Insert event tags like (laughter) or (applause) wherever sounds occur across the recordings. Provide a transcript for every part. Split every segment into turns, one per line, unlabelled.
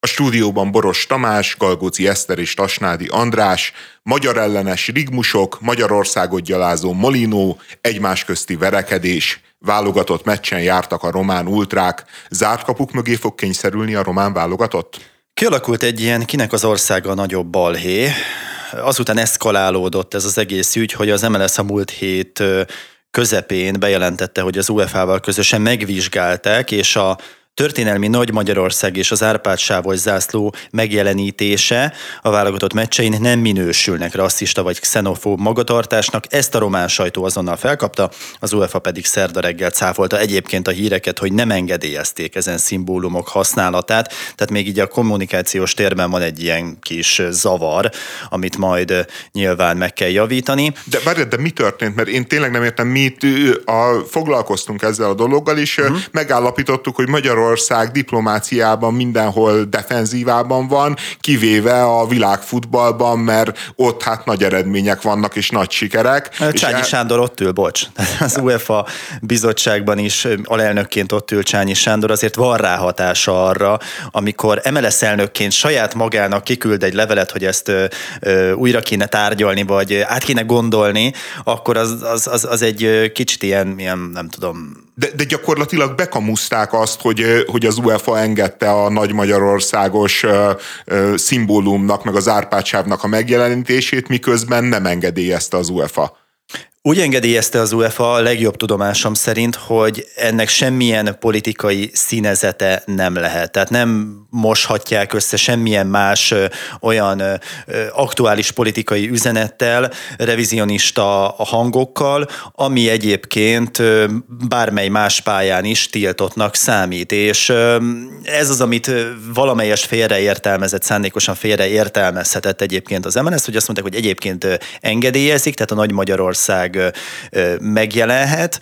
A stúdióban Boros Tamás, Galgóci Eszter és Tasnádi András, magyar ellenes rigmusok, Magyarországot gyalázó Molinó, egymás közti verekedés, válogatott meccsen jártak a román ultrák. Zárt kapuk mögé fog kényszerülni a román válogatott?
Kialakult egy ilyen kinek az országa nagyobb balhé. Azután eszkalálódott ez az egész ügy, hogy az MLS a múlt hét közepén bejelentette, hogy az UEFA-val közösen megvizsgálták, és a történelmi Nagy Magyarország és az Árpád sávos zászló megjelenítése a válogatott meccsein nem minősülnek rasszista vagy xenofób magatartásnak. Ezt a román sajtó azonnal felkapta, az UEFA pedig szerda reggel cáfolta egyébként a híreket, hogy nem engedélyezték ezen szimbólumok használatát, tehát még így a kommunikációs térben van egy ilyen kis zavar, amit majd nyilván meg kell javítani.
De várj, de mi történt? Mert én tényleg nem értem, mi a, foglalkoztunk ezzel a dologgal, és uh-huh. megállapítottuk, hogy Magyarország Magyarország diplomáciában mindenhol defenzívában van, kivéve a világfutballban, mert ott hát nagy eredmények vannak és nagy sikerek.
Csányi és Sándor ott ül, bocs. (laughs) Az UEFA bizottságban is alelnökként ott ül Csányi Sándor, azért van rá hatása arra, amikor MLS elnökként saját magának kiküld egy levelet, hogy ezt ö, ö, újra kéne tárgyalni, vagy át kéne gondolni, akkor az, az, az, az egy kicsit ilyen, ilyen nem tudom,
de, de gyakorlatilag bekamuszták azt, hogy, hogy az UEFA engedte a nagy Magyarországos uh, uh, szimbólumnak, meg az Árpádsávnak a megjelenítését, miközben nem engedélyezte az UEFA.
Úgy engedélyezte az UEFA a legjobb tudomásom szerint, hogy ennek semmilyen politikai színezete nem lehet. Tehát nem moshatják össze semmilyen más olyan aktuális politikai üzenettel, revizionista hangokkal, ami egyébként bármely más pályán is tiltottnak számít. És ez az, amit valamelyes félreértelmezett, szándékosan félreértelmezhetett egyébként az MLS, hogy azt mondták, hogy egyébként engedélyezik, tehát a Nagy Magyarország megjelenhet,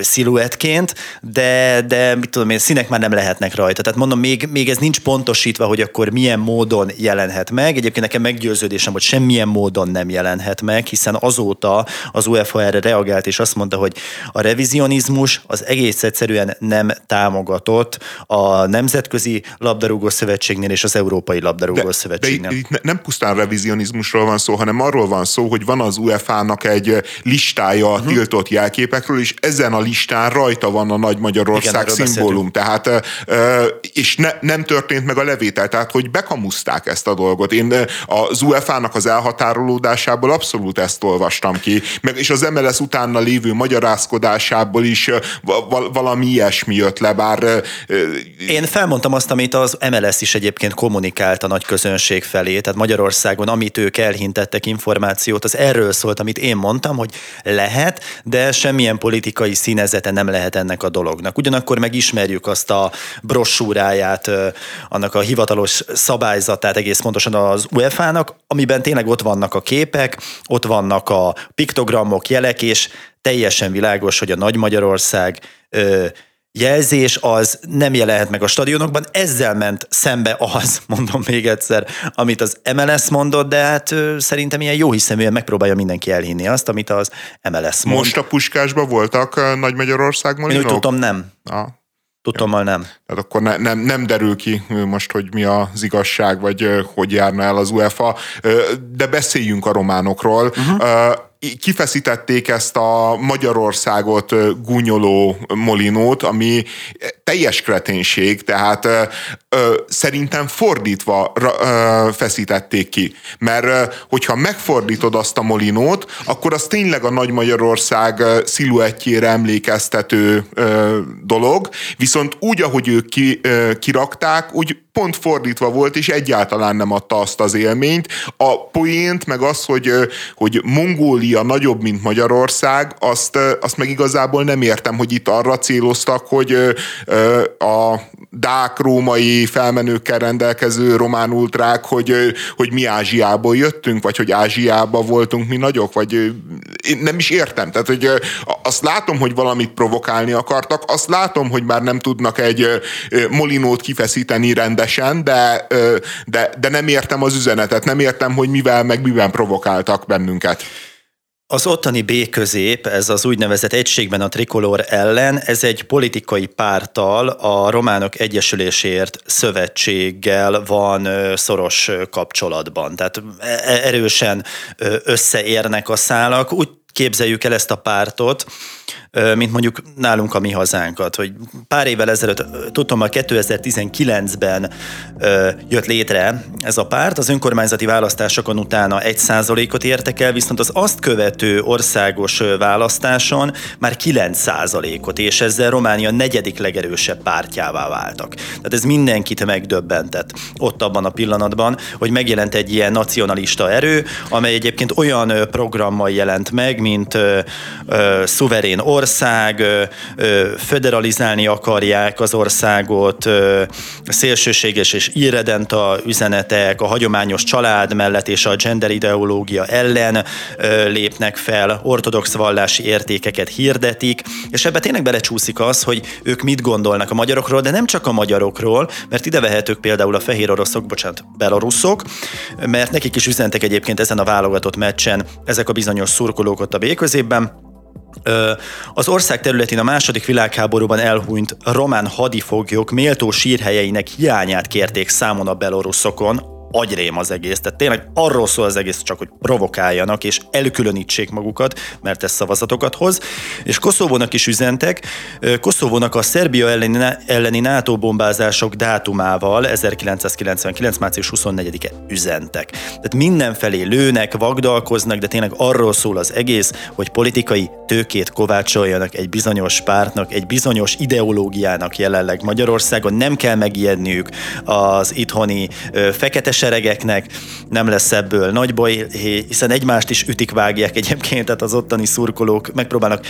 sziluettként, de, de mit tudom én, színek már nem lehetnek rajta. Tehát mondom, még, még ez nincs pontosítva, hogy akkor milyen módon jelenhet meg. Egyébként nekem meggyőződésem, hogy semmilyen módon nem jelenhet meg, hiszen azóta az UEFA erre reagált, és azt mondta, hogy a revizionizmus az egész egyszerűen nem támogatott a Nemzetközi Labdarúgó Szövetségnél és az Európai Labdarúgó de, Szövetségnél.
De itt nem pusztán revizionizmusról van szó, hanem arról van szó, hogy van az UEFA-nak egy listája a uh-huh. tiltott jelképekről, és ezen a a listán rajta van a Nagy Magyarország Igen, szimbólum, tehát és ne, nem történt meg a levétel, tehát hogy bekamuszták ezt a dolgot. Én az UEFA-nak az elhatárolódásából abszolút ezt olvastam ki, meg és az MLS utána lévő magyarázkodásából is valami ilyesmi jött le, bár...
Én felmondtam azt, amit az MLS is egyébként kommunikált a nagy közönség felé, tehát Magyarországon, amit ők elhintettek információt, az erről szólt, amit én mondtam, hogy lehet, de semmilyen politikai színezete nem lehet ennek a dolognak. Ugyanakkor megismerjük azt a brossúráját, annak a hivatalos szabályzatát egész pontosan az UEFA-nak, amiben tényleg ott vannak a képek, ott vannak a piktogramok, jelek, és teljesen világos, hogy a Nagy Magyarország jelzés az nem jelenhet meg a stadionokban, ezzel ment szembe az, (laughs) mondom még egyszer, amit az MLS mondott, de hát szerintem ilyen jó hiszeműen megpróbálja mindenki elhinni azt, amit az MLS mond.
Most a puskásban voltak Nagy Magyarországban?
Én úgy tudtam, nem. Ah. Tudtommal nem.
Tehát akkor ne, nem, nem derül ki most, hogy mi az igazság, vagy hogy járna el az UEFA. De beszéljünk a románokról. Uh-huh kifeszítették ezt a Magyarországot gúnyoló molinót, ami teljes kreténség, tehát ö, ö, szerintem fordítva ö, feszítették ki. Mert ö, hogyha megfordítod azt a molinót, akkor az tényleg a Nagy Magyarország sziluettjére emlékeztető ö, dolog, viszont úgy, ahogy ők ki, ö, kirakták, úgy pont fordítva volt, és egyáltalán nem adta azt az élményt. A poént, meg az, hogy, hogy Mongólia nagyobb, mint Magyarország, azt, azt meg igazából nem értem, hogy itt arra céloztak, hogy a dák római felmenőkkel rendelkező román ultrák, hogy, hogy mi Ázsiából jöttünk, vagy hogy Ázsiában voltunk mi nagyok, vagy én nem is értem. Tehát, hogy azt látom, hogy valamit provokálni akartak, azt látom, hogy már nem tudnak egy molinót kifeszíteni rendesen, de, de, de nem értem az üzenetet, nem értem, hogy mivel meg mivel provokáltak bennünket.
Az ottani B-közép, ez az úgynevezett egységben a trikolor ellen, ez egy politikai pártal, a Románok Egyesüléséért szövetséggel van szoros kapcsolatban. Tehát e, erősen összeérnek a szálak. Úgy képzeljük el ezt a pártot, mint mondjuk nálunk a mi hazánkat, hogy pár évvel ezelőtt, tudom, a 2019-ben jött létre ez a párt, az önkormányzati választásokon utána 1%-ot értek el, viszont az azt követő országos választáson már 9%-ot, és ezzel Románia negyedik legerősebb pártjává váltak. Tehát ez mindenkit megdöbbentett ott abban a pillanatban, hogy megjelent egy ilyen nacionalista erő, amely egyébként olyan programmal jelent meg, mint ö, ö, szuverén ország, ország, föderalizálni akarják az országot, szélsőséges és irredenta üzenetek, a hagyományos család mellett és a gender ideológia ellen lépnek fel, ortodox vallási értékeket hirdetik, és ebbe tényleg belecsúszik az, hogy ők mit gondolnak a magyarokról, de nem csak a magyarokról, mert ide vehetők például a fehér oroszok, bocsánat, beloruszok, mert nekik is üzentek egyébként ezen a válogatott meccsen ezek a bizonyos szurkolók ott a B-középben, az ország területén a második világháborúban elhunyt román hadifoglyok méltó sírhelyeinek hiányát kérték számon a beloruszokon, agyrém az egész. Tehát tényleg arról szól az egész, csak hogy provokáljanak és elkülönítsék magukat, mert ez szavazatokat hoz. És Koszovónak is üzentek. Koszovónak a Szerbia elleni, elleni NATO bombázások dátumával 1999. március 24-e üzentek. Tehát mindenfelé lőnek, vagdalkoznak, de tényleg arról szól az egész, hogy politikai tőkét kovácsoljanak egy bizonyos pártnak, egy bizonyos ideológiának jelenleg Magyarországon. Nem kell megijedniük az itthoni fekete seregeknek, nem lesz ebből nagy baj, hiszen egymást is ütik, vágják egyébként, tehát az ottani szurkolók megpróbálnak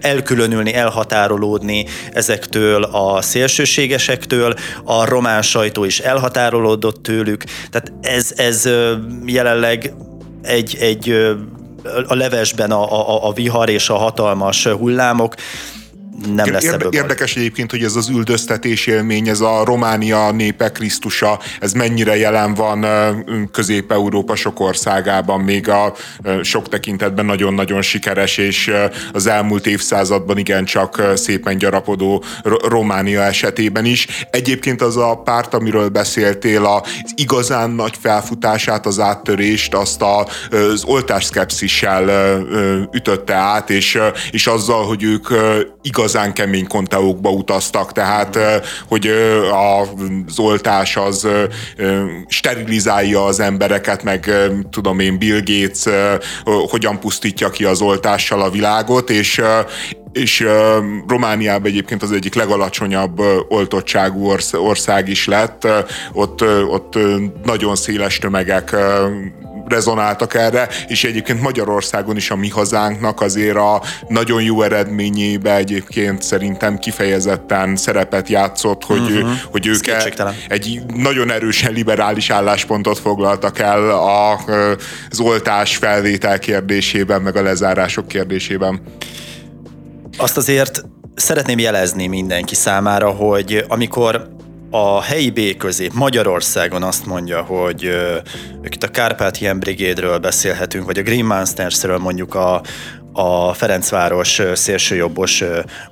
elkülönülni, elhatárolódni ezektől a szélsőségesektől, a román sajtó is elhatárolódott tőlük, tehát ez, ez jelenleg egy, egy a levesben a, a, a vihar és a hatalmas hullámok, nem lesz
Érde, Érdekes egyébként, hogy ez az üldöztetés élmény, ez a Románia népe Krisztusa, ez mennyire jelen van Közép-Európa sok országában, még a sok tekintetben nagyon-nagyon sikeres, és az elmúlt évszázadban igencsak szépen gyarapodó Románia esetében is. Egyébként az a párt, amiről beszéltél, az igazán nagy felfutását, az áttörést, azt az oltás szkepszissel ütötte át, és, és azzal, hogy ők igaz igazán kemény konteókba utaztak, tehát hogy az oltás az sterilizálja az embereket, meg tudom én, Bill Gates hogyan pusztítja ki az oltással a világot, és és Romániában egyébként az egyik legalacsonyabb oltottságú ország is lett. Ott, ott nagyon széles tömegek rezonáltak erre, és egyébként Magyarországon is a mi hazánknak azért a nagyon jó eredményébe egyébként szerintem kifejezetten szerepet játszott, hogy, uh-huh. hogy ők egy nagyon erősen liberális álláspontot foglaltak el a, az oltás felvétel kérdésében, meg a lezárások kérdésében.
Azt azért szeretném jelezni mindenki számára, hogy amikor a helyi B közép Magyarországon azt mondja, hogy ők itt a Kárpátián Brigédről beszélhetünk, vagy a Green Monstersről mondjuk a, a Ferencváros szélsőjobbos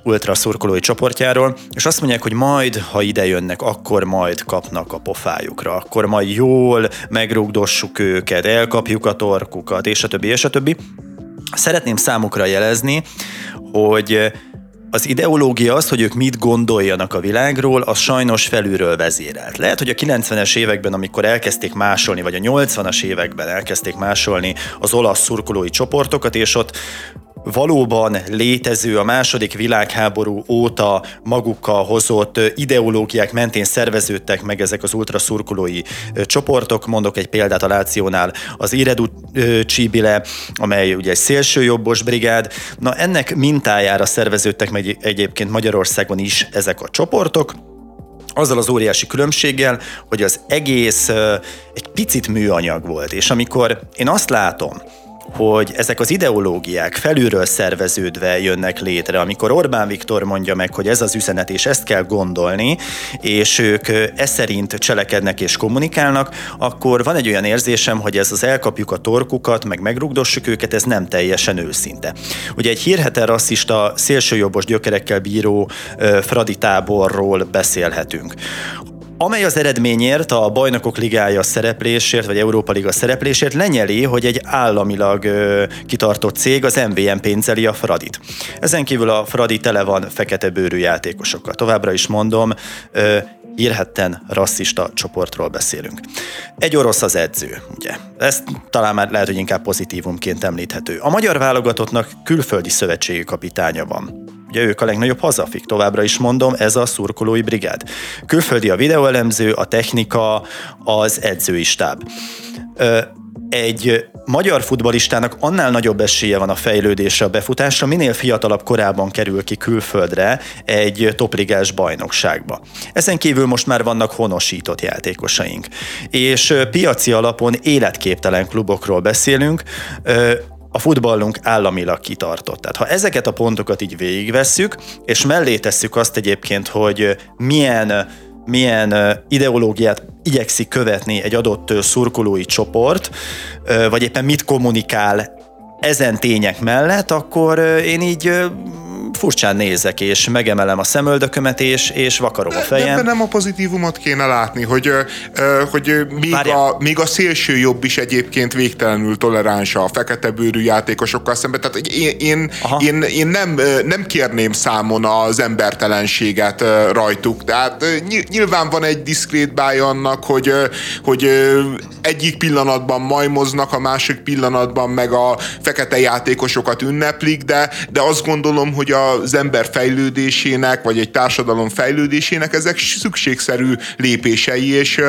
ultraszurkolói csoportjáról, és azt mondják, hogy majd, ha ide jönnek, akkor majd kapnak a pofájukra, akkor majd jól megrugdossuk őket, elkapjuk a torkukat, és a többi, és a többi. Szeretném számukra jelezni, hogy az ideológia az, hogy ők mit gondoljanak a világról, az sajnos felülről vezérelt. Lehet, hogy a 90-es években, amikor elkezdték másolni, vagy a 80-as években elkezdték másolni az olasz szurkolói csoportokat, és ott valóban létező a második világháború óta magukkal hozott ideológiák mentén szerveződtek meg ezek az ultraszurkolói csoportok. Mondok egy példát a Lációnál, az Iredu Csíbile, amely ugye egy szélsőjobbos brigád. Na ennek mintájára szerveződtek meg egyébként Magyarországon is ezek a csoportok, azzal az óriási különbséggel, hogy az egész egy picit műanyag volt, és amikor én azt látom, hogy ezek az ideológiák felülről szerveződve jönnek létre, amikor Orbán Viktor mondja meg, hogy ez az üzenet és ezt kell gondolni, és ők e szerint cselekednek és kommunikálnak, akkor van egy olyan érzésem, hogy ez az elkapjuk a torkukat, meg megrugdossuk őket, ez nem teljesen őszinte. Ugye egy hírheten rasszista, szélsőjobbos gyökerekkel bíró Fradi táborról beszélhetünk amely az eredményért a Bajnokok Ligája szereplésért, vagy Európa Liga szereplésért lenyeli, hogy egy államilag ö, kitartott cég az MVM pénzeli a Fradit. Ezen kívül a Fradi tele van fekete bőrű játékosokkal. Továbbra is mondom, ö, írhetten rasszista csoportról beszélünk. Egy orosz az edző, ugye? Ez talán már lehet, hogy inkább pozitívumként említhető. A magyar válogatottnak külföldi szövetségi kapitánya van. Ugye ők a legnagyobb hazafik, továbbra is mondom, ez a szurkolói brigád. Külföldi a videóelemző, a technika, az edzői stáb. Egy magyar futbalistának annál nagyobb esélye van a fejlődésre, a befutásra, minél fiatalabb korában kerül ki külföldre egy topligás bajnokságba. Ezen kívül most már vannak honosított játékosaink. És piaci alapon életképtelen klubokról beszélünk, a futballunk államilag kitartott. Tehát ha ezeket a pontokat így végigvesszük, és mellé tesszük azt egyébként, hogy milyen milyen ideológiát igyekszik követni egy adott szurkolói csoport, vagy éppen mit kommunikál ezen tények mellett, akkor én így furcsán nézek, és megemelem a szemöldökömet, és, és vakarom a fejem.
De, de nem a pozitívumot kéne látni, hogy, hogy még, a, még a szélső jobb is egyébként végtelenül toleráns a fekete bőrű játékosokkal szemben. Tehát én, én, én, én nem, nem kérném számon az embertelenséget rajtuk. Tehát nyilván van egy diszkrét báj annak, hogy, hogy egyik pillanatban majmoznak, a másik pillanatban meg a fekete játékosokat ünneplik, de, de azt gondolom, hogy az ember fejlődésének, vagy egy társadalom fejlődésének ezek szükségszerű lépései, és,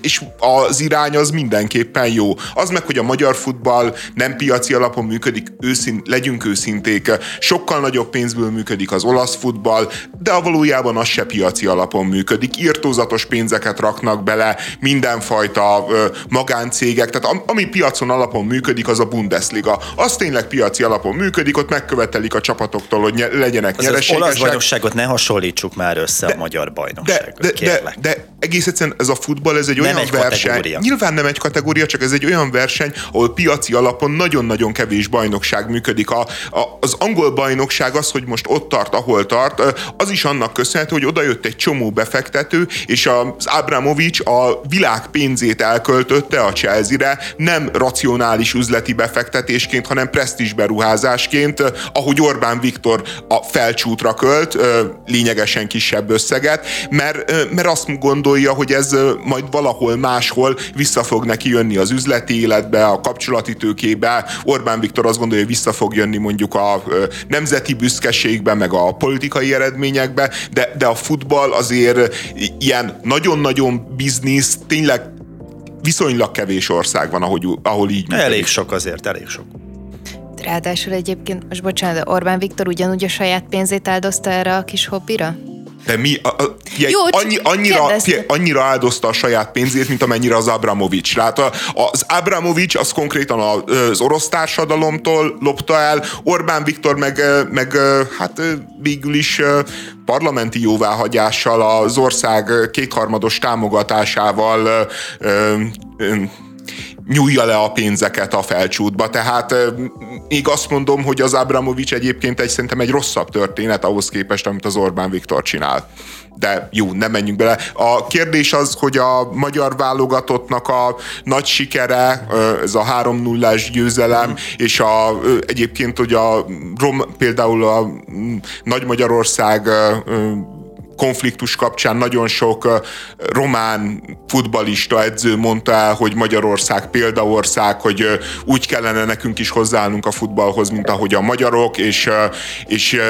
és az irány az mindenképpen jó. Az meg, hogy a magyar futball nem piaci alapon működik, őszint, legyünk őszinték, sokkal nagyobb pénzből működik az olasz futball, de a valójában az se piaci alapon működik. Írtózatos pénzeket raknak bele mindenfajta magáncégek, tehát ami piacon alapon működik, az a Bundesliga. Az tényleg piaci alapon működik, ott megkövetelik a csapatoktól, hogy legyenek az nyereségesek. Az olasz
bajnokságot ne hasonlítsuk már össze de, a magyar bajnoksággal,
de, de, de, de egész egyszerűen ez a futball, ez egy nem olyan egy verseny. Kategória. Nyilván nem egy kategória, csak ez egy olyan verseny, ahol piaci alapon nagyon-nagyon kevés bajnokság működik. A, a, az angol bajnokság az, hogy most ott tart, ahol tart, az is annak köszönhető, hogy odajött egy csomó befektető, és az Abramovics a világ pénzét elköltötte a Chelsea-re, nem racionális üzleti befektetésként, hanem presztis beruházásként, ahogy Orbán Viktor a felcsútra költ, lényegesen kisebb összeget, mert, mert azt gondolja, hogy ez majd valahol máshol vissza fog neki jönni az üzleti életbe, a kapcsolati tőkébe. Orbán Viktor azt gondolja, hogy vissza fog jönni mondjuk a nemzeti büszkeségbe, meg a politikai eredményekbe, de, de a futball azért ilyen nagyon-nagyon biznisz, tényleg viszonylag kevés ország van, ahogy, ahol így
működik. Elég sok azért, elég sok.
Ráadásul egyébként, most bocsánat, de Orbán Viktor ugyanúgy a saját pénzét áldozta erre a kis hobbira?
De mi, a, a, fie, Jó, annyi, annyira, fie, annyira áldozta a saját pénzét, mint amennyire az Abramovics. Tehát az Abramovics az konkrétan az orosz társadalomtól lopta el, Orbán Viktor meg, meg hát végül is parlamenti jóváhagyással az ország kétharmados támogatásával nyújja le a pénzeket a felcsútba. Tehát még azt mondom, hogy az Abramovics egyébként egy szerintem egy rosszabb történet ahhoz képest, amit az Orbán Viktor csinál. De jó, nem menjünk bele. A kérdés az, hogy a magyar válogatottnak a nagy sikere, ez a 3 0 győzelem, mm. és a, egyébként, hogy a Rom, például a Nagy Magyarország konfliktus kapcsán nagyon sok román futbalista edző mondta el, hogy Magyarország példaország, hogy úgy kellene nekünk is hozzáállnunk a futballhoz, mint ahogy a magyarok, és, és,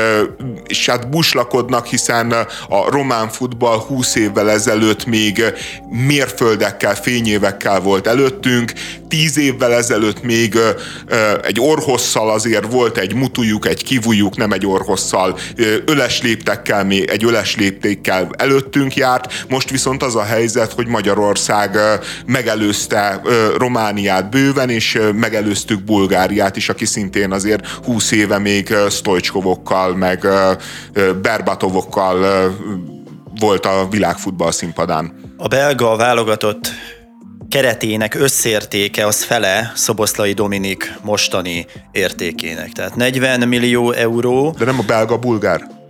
és hát buslakodnak, hiszen a román futball 20 évvel ezelőtt még mérföldekkel, fényévekkel volt előttünk, tíz évvel ezelőtt még egy orhosszal azért volt egy mutujuk, egy kivujuk, nem egy orhosszal, öles léptekkel, egy öles léptékkel előttünk járt, most viszont az a helyzet, hogy Magyarország megelőzte Romániát bőven, és megelőztük Bulgáriát is, aki szintén azért 20 éve még Stojcskovokkal, meg Berbatovokkal volt a világfutball színpadán.
A belga válogatott keretének összértéke az fele Szoboszlai Dominik mostani értékének. Tehát 40 millió euró.
De nem a belga, a bulgár.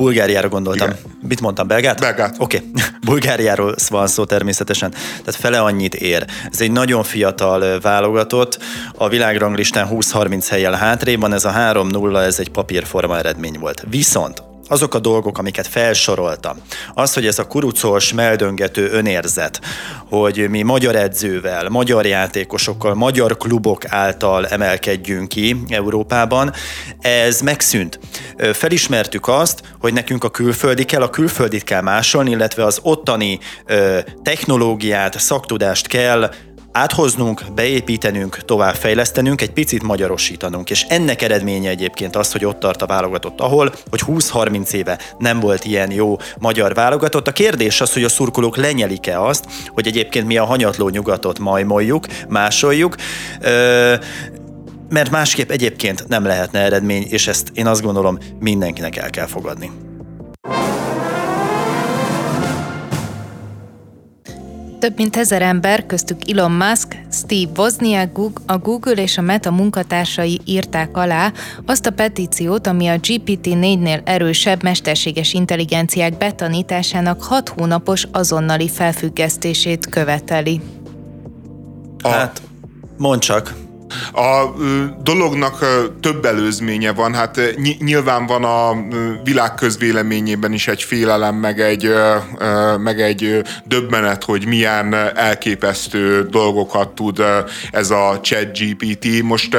Bulgáriára gondoltam. Igen. Mit mondtam, belgát?
Belgát.
Oké, okay. (laughs) Bulgáriáról van szó természetesen. Tehát fele annyit ér. Ez egy nagyon fiatal válogatott, a világranglistán 20-30 helyel hátrébb ez a 3-0, ez egy papírforma eredmény volt. Viszont azok a dolgok, amiket felsoroltam, az, hogy ez a kurucos, meldöngető önérzet, hogy mi magyar edzővel, magyar játékosokkal, magyar klubok által emelkedjünk ki Európában, ez megszűnt. Felismertük azt, hogy nekünk a külföldi kell, a külföldit kell másolni, illetve az ottani technológiát, szaktudást kell áthoznunk, beépítenünk, továbbfejlesztenünk, egy picit magyarosítanunk. És ennek eredménye egyébként az, hogy ott tart a válogatott, ahol, hogy 20-30 éve nem volt ilyen jó magyar válogatott. A kérdés az, hogy a szurkolók lenyelik-e azt, hogy egyébként mi a hanyatló nyugatot majmoljuk, másoljuk, ö, mert másképp egyébként nem lehetne eredmény, és ezt én azt gondolom mindenkinek el kell fogadni.
Több mint ezer ember, köztük Elon Musk, Steve Wozniak, a Google és a Meta munkatársai írták alá azt a petíciót, ami a GPT-4-nél erősebb mesterséges intelligenciák betanításának hat hónapos azonnali felfüggesztését követeli.
Hát, mondd csak.
A dolognak több előzménye van, hát nyilván van a világ közvéleményében is egy félelem, meg egy, meg egy döbbenet, hogy milyen elképesztő dolgokat tud ez a chat GPT. Most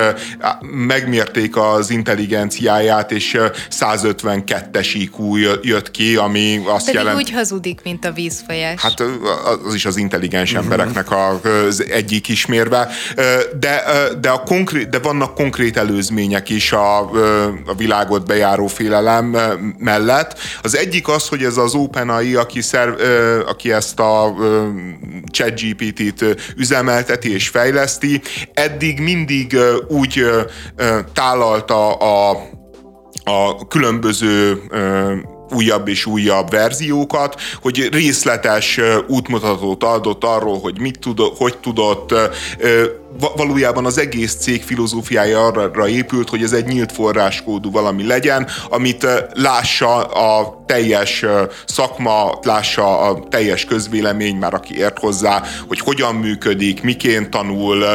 megmérték az intelligenciáját, és 152-es IQ jött ki, ami azt
Pedig
jelent...
úgy hazudik, mint a vízfolyás.
Hát az is az intelligens embereknek az egyik ismérve. De, de, a konkrét, de vannak konkrét előzmények is a, a világot bejáró félelem mellett. Az egyik az, hogy ez az OpenAI, aki, szer, aki ezt a ChatGPT-t üzemelteti és fejleszti, eddig mindig úgy tálalta a a különböző újabb és újabb verziókat, hogy részletes útmutatót adott arról, hogy mit tudott, hogy tudott, valójában az egész cég filozófiája arra épült, hogy ez egy nyílt forráskódú valami legyen, amit lássa a teljes szakma, lássa a teljes közvélemény, már aki ért hozzá, hogy hogyan működik, miként tanul,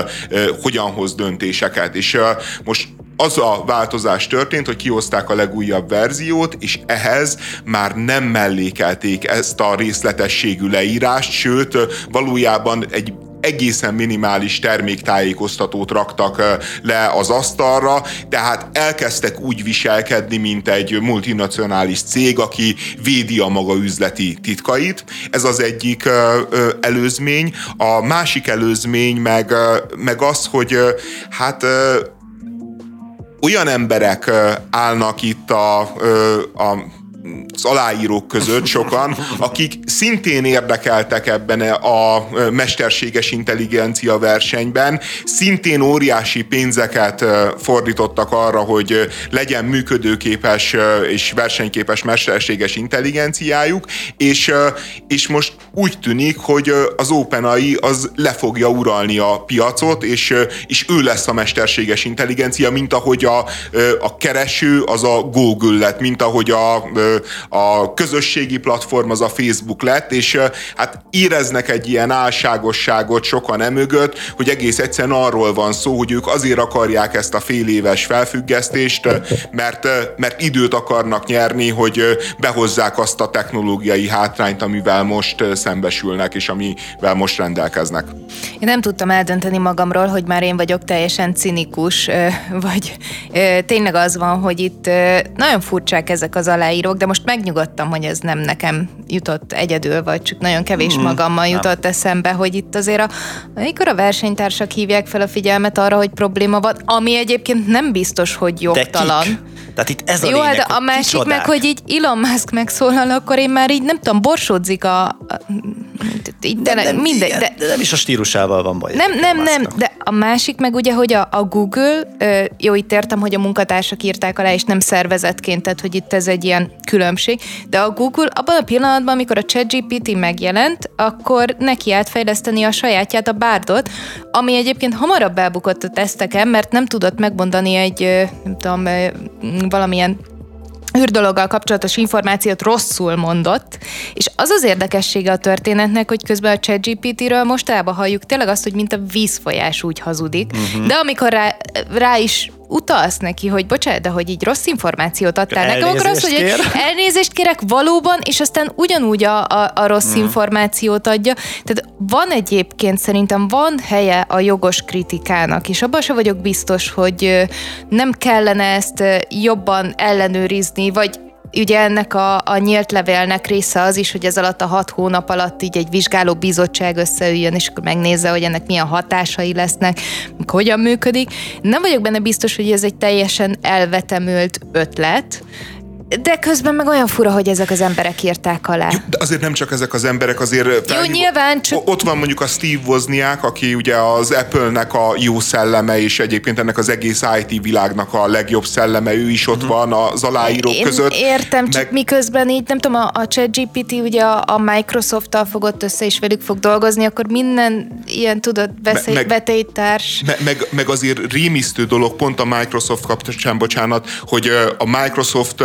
hogyan hoz döntéseket. És most az a változás történt, hogy kihozták a legújabb verziót, és ehhez már nem mellékelték ezt a részletességű leírást, sőt, valójában egy egészen minimális terméktájékoztatót raktak le az asztalra, tehát elkezdtek úgy viselkedni, mint egy multinacionális cég, aki védi a maga üzleti titkait. Ez az egyik előzmény. A másik előzmény meg, meg az, hogy hát olyan emberek állnak itt a, a az aláírók között sokan, akik szintén érdekeltek ebben a mesterséges intelligencia versenyben, szintén óriási pénzeket fordítottak arra, hogy legyen működőképes és versenyképes mesterséges intelligenciájuk, és, és most úgy tűnik, hogy az OpenAI az le fogja uralni a piacot, és, és ő lesz a mesterséges intelligencia, mint ahogy a, a kereső az a Google lett, mint ahogy a, a közösségi platform az a Facebook lett, és hát éreznek egy ilyen álságosságot sokan emögött, hogy egész egyszerűen arról van szó, hogy ők azért akarják ezt a fél éves felfüggesztést, mert, mert időt akarnak nyerni, hogy behozzák azt a technológiai hátrányt, amivel most szembesülnek, és amivel most rendelkeznek.
Én nem tudtam eldönteni magamról, hogy már én vagyok teljesen cinikus, vagy tényleg az van, hogy itt nagyon furcsák ezek az aláírók, de de most megnyugodtam, hogy ez nem nekem jutott egyedül, vagy csak nagyon kevés mm, magammal jutott nem. eszembe, hogy itt azért a, amikor a versenytársak hívják fel a figyelmet arra, hogy probléma van, ami egyébként nem biztos, hogy jogtalan. De kik?
Tehát itt ez a
Jó,
lényeg,
de a másik kicsodák. meg, hogy így Elon Musk megszólal, akkor én már így nem tudom, borsódzik a... a
így, de, nem, mindegy, igen, de, de, nem is a stílusával van baj.
Nem, nem, nem, de a másik meg ugye, hogy a, a Google, jó, itt értem, hogy a munkatársak írták alá, és nem szervezetként, tehát hogy itt ez egy ilyen különbség, de a Google abban a pillanatban, amikor a ChatGPT megjelent, akkor neki átfejleszteni a sajátját, a Bardot, ami egyébként hamarabb elbukott a teszteken, mert nem tudott megmondani egy, nem tudom, valamilyen űrdologgal kapcsolatos információt rosszul mondott, és az az érdekessége a történetnek, hogy közben a ChatGPT-ről mostában halljuk tényleg azt, hogy mint a vízfolyás úgy hazudik, uh-huh. de amikor rá, rá is utalsz neki, hogy bocsánat, de hogy így rossz információt adtál nekem, akkor az, hogy kér. elnézést kérek valóban, és aztán ugyanúgy a, a, a rossz mm. információt adja. Tehát van egyébként szerintem van helye a jogos kritikának, és abban se vagyok biztos, hogy nem kellene ezt jobban ellenőrizni, vagy ugye ennek a, a nyílt levélnek része az is, hogy ez alatt a hat hónap alatt így egy vizsgáló bizottság összeüljön, és akkor megnézze, hogy ennek milyen hatásai lesznek, hogyan működik. Nem vagyok benne biztos, hogy ez egy teljesen elvetemült ötlet, de közben meg olyan fura, hogy ezek az emberek írták alá. Jó,
de azért nem csak ezek az emberek, azért...
Jó, nyilván csak...
Ott van mondjuk a Steve Wozniak, aki ugye az Apple-nek a jó szelleme, és egyébként ennek az egész IT világnak a legjobb szelleme, ő is ott uh-huh. van az aláírók Én között.
értem, meg... csak miközben így, nem tudom, a, a ChatGPT ugye a, a Microsoft-tal fogott össze, és velük fog dolgozni, akkor minden ilyen, tudod, veszély, meg, betéttárs.
Meg, meg, meg azért rémisztő dolog, pont a Microsoft kapcsán, bocsánat, hogy a Microsoft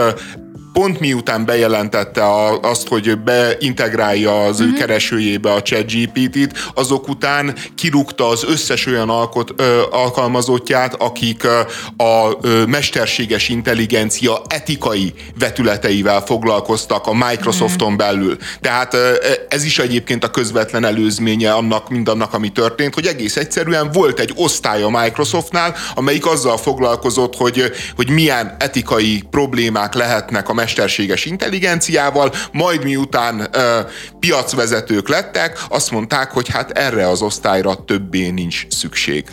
pont miután bejelentette a, azt, hogy beintegrálja az mm-hmm. ő mhm. keresőjébe a ChatGPT-t, azok után kirúgta az összes olyan alkot, ö, alkalmazottját, akik ö, a ö, mesterséges intelligencia etikai vetületeivel foglalkoztak a Microsofton mm-hmm. belül. Tehát ö, ez is egyébként a közvetlen előzménye annak, mindannak, ami történt, hogy egész egyszerűen volt egy osztály a Microsoftnál, amelyik azzal foglalkozott, hogy, hogy milyen etikai problémák lehetnek a mesterséges intelligenciával, majd miután ö, piacvezetők lettek, azt mondták, hogy hát erre az osztályra többé nincs szükség.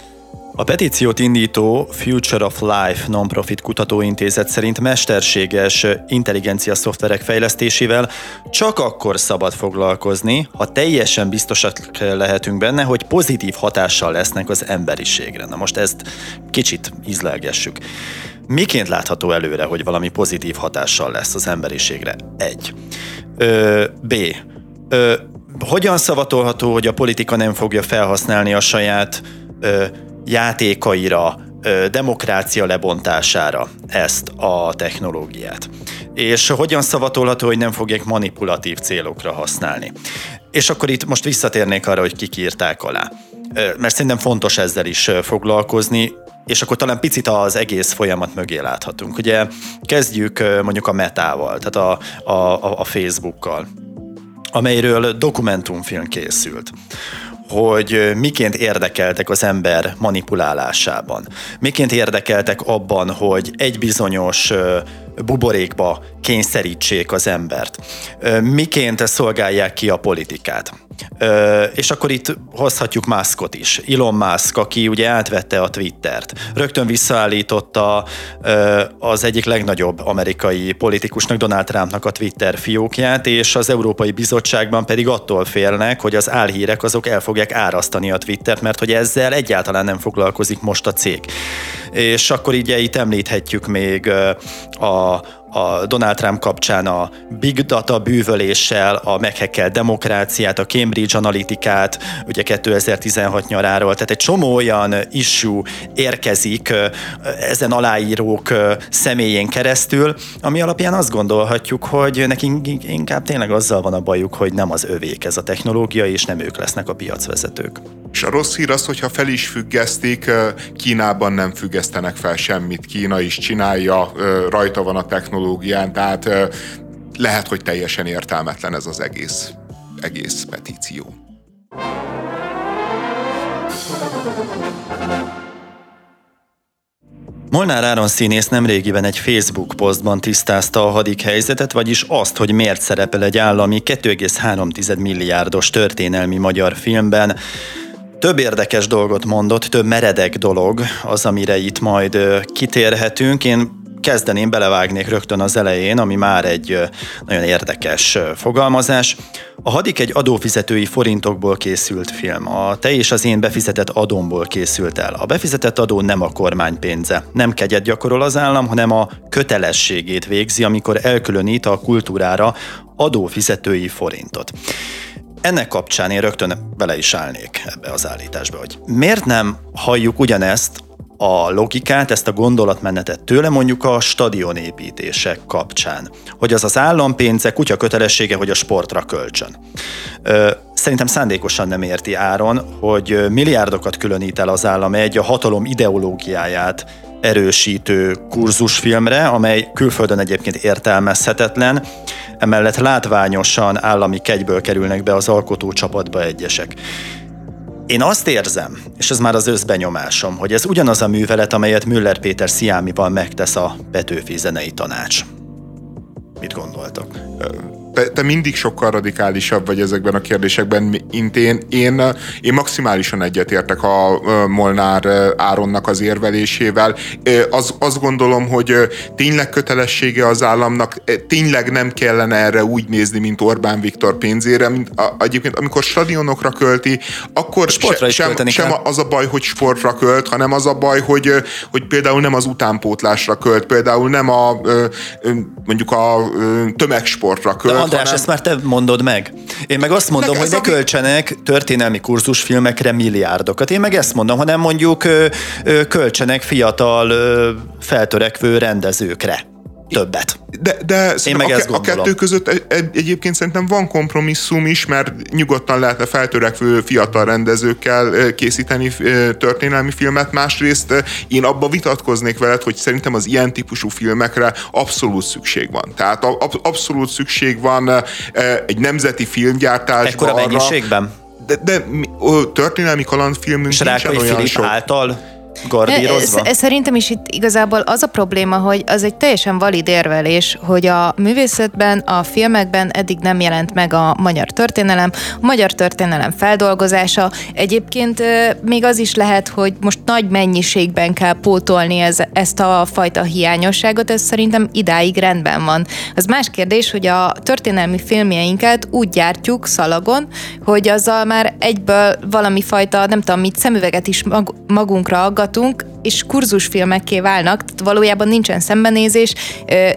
A petíciót indító Future of Life non-profit kutatóintézet szerint mesterséges intelligencia szoftverek fejlesztésével csak akkor szabad foglalkozni, ha teljesen biztosak lehetünk benne, hogy pozitív hatással lesznek az emberiségre. Na most ezt kicsit ízlelgessük. Miként látható előre, hogy valami pozitív hatással lesz az emberiségre? Egy. Ö, B. Ö, hogyan szavatolható, hogy a politika nem fogja felhasználni a saját ö, játékaira, ö, demokrácia lebontására ezt a technológiát? És hogyan szavatolható, hogy nem fogják manipulatív célokra használni? És akkor itt most visszatérnék arra, hogy kik írták alá. Mert szerintem fontos ezzel is foglalkozni, és akkor talán picit az egész folyamat mögé láthatunk. Ugye kezdjük mondjuk a metával, tehát a, a, a Facebookkal, amelyről dokumentumfilm készült hogy miként érdekeltek az ember manipulálásában. Miként érdekeltek abban, hogy egy bizonyos buborékba kényszerítsék az embert. Miként szolgálják ki a politikát. És akkor itt hozhatjuk Muskot is. Elon Musk, aki ugye átvette a Twittert. Rögtön visszaállította az egyik legnagyobb amerikai politikusnak, Donald Trumpnak a Twitter fiókját, és az Európai Bizottságban pedig attól félnek, hogy az álhírek azok el fogják árasztani a Twittert, mert hogy ezzel egyáltalán nem foglalkozik most a cég. És akkor így itt említhetjük még a, a Donald Trump kapcsán a big data bűvöléssel, a meghekkelt demokráciát, a Cambridge Analytikát, ugye 2016 nyaráról, tehát egy csomó olyan issue érkezik ezen aláírók személyén keresztül, ami alapján azt gondolhatjuk, hogy nekünk inkább tényleg azzal van a bajuk, hogy nem az övék ez a technológia, és nem ők lesznek a piacvezetők.
És a rossz hír az, hogyha fel is függesztik, Kínában nem függesztenek fel semmit. Kína is csinálja, rajta van a technológián, tehát lehet, hogy teljesen értelmetlen ez az egész, egész petíció.
Molnár Áron színész nemrégiben egy Facebook posztban tisztázta a hadik helyzetet, vagyis azt, hogy miért szerepel egy állami 2,3 milliárdos történelmi magyar filmben. Több érdekes dolgot mondott, több meredek dolog az, amire itt majd kitérhetünk. Én kezdeném, belevágnék rögtön az elején, ami már egy nagyon érdekes fogalmazás. A Hadik egy adófizetői forintokból készült film. A te és az én befizetett adómból készült el. A befizetett adó nem a kormány pénze. Nem kegyet gyakorol az állam, hanem a kötelességét végzi, amikor elkülönít a kultúrára adófizetői forintot. Ennek kapcsán én rögtön bele is állnék ebbe az állításba, hogy miért nem halljuk ugyanezt a logikát, ezt a gondolatmenetet tőle mondjuk a stadionépítések kapcsán. Hogy az az állampénze kutya kötelessége, hogy a sportra kölcsön. Szerintem szándékosan nem érti Áron, hogy milliárdokat különít el az állam egy a hatalom ideológiáját erősítő kurzusfilmre, amely külföldön egyébként értelmezhetetlen, emellett látványosan állami kegyből kerülnek be az alkotó csapatba egyesek. Én azt érzem, és ez már az összbenyomásom, hogy ez ugyanaz a művelet, amelyet Müller Péter Sziámival megtesz a Petőfi Zenei Tanács. Mit gondoltok?
Te, te mindig sokkal radikálisabb vagy ezekben a kérdésekben, mint én. Én, én maximálisan egyetértek a Molnár Áronnak az érvelésével. Az, azt gondolom, hogy tényleg kötelessége az államnak, tényleg nem kellene erre úgy nézni, mint Orbán Viktor pénzére, mint a, egyébként amikor stadionokra költi, akkor
se, sem,
sem az a baj, hogy sportra költ, hanem az a baj, hogy, hogy például nem az utánpótlásra költ, például nem a mondjuk a tömegsportra költ,
András, hanem... ezt már te mondod meg. Én meg azt mondom, hogy ne ami... költsenek történelmi kurzusfilmekre milliárdokat. Én meg ezt mondom, hanem mondjuk költsenek fiatal feltörekvő rendezőkre többet.
De, de Én meg a, ezt a kettő között egy, egyébként szerintem van kompromisszum is, mert nyugodtan lehetne feltörekvő fiatal rendezőkkel készíteni történelmi filmet. Másrészt én abba vitatkoznék veled, hogy szerintem az ilyen típusú filmekre abszolút szükség van. Tehát ab, abszolút szükség van egy nemzeti filmgyártásban.
Ekkora mennyiségben?
De, de, történelmi kalandfilmünk
És nincsen olyan Filip sok. által gardírozva?
Ez, szerintem is itt igazából az a probléma, hogy az egy teljesen valid érvelés, hogy a művészetben, a filmekben eddig nem jelent meg a magyar történelem, a magyar történelem feldolgozása. Egyébként még az is lehet, hogy most nagy mennyiségben kell pótolni ez, ezt a fajta hiányosságot, ez szerintem idáig rendben van. Az más kérdés, hogy a történelmi filmjeinket úgy gyártjuk szalagon, hogy azzal már egyből valami fajta, nem tudom mit, szemüveget is magunkra aggat, donc és kurzusfilmekké válnak, tehát valójában nincsen szembenézés,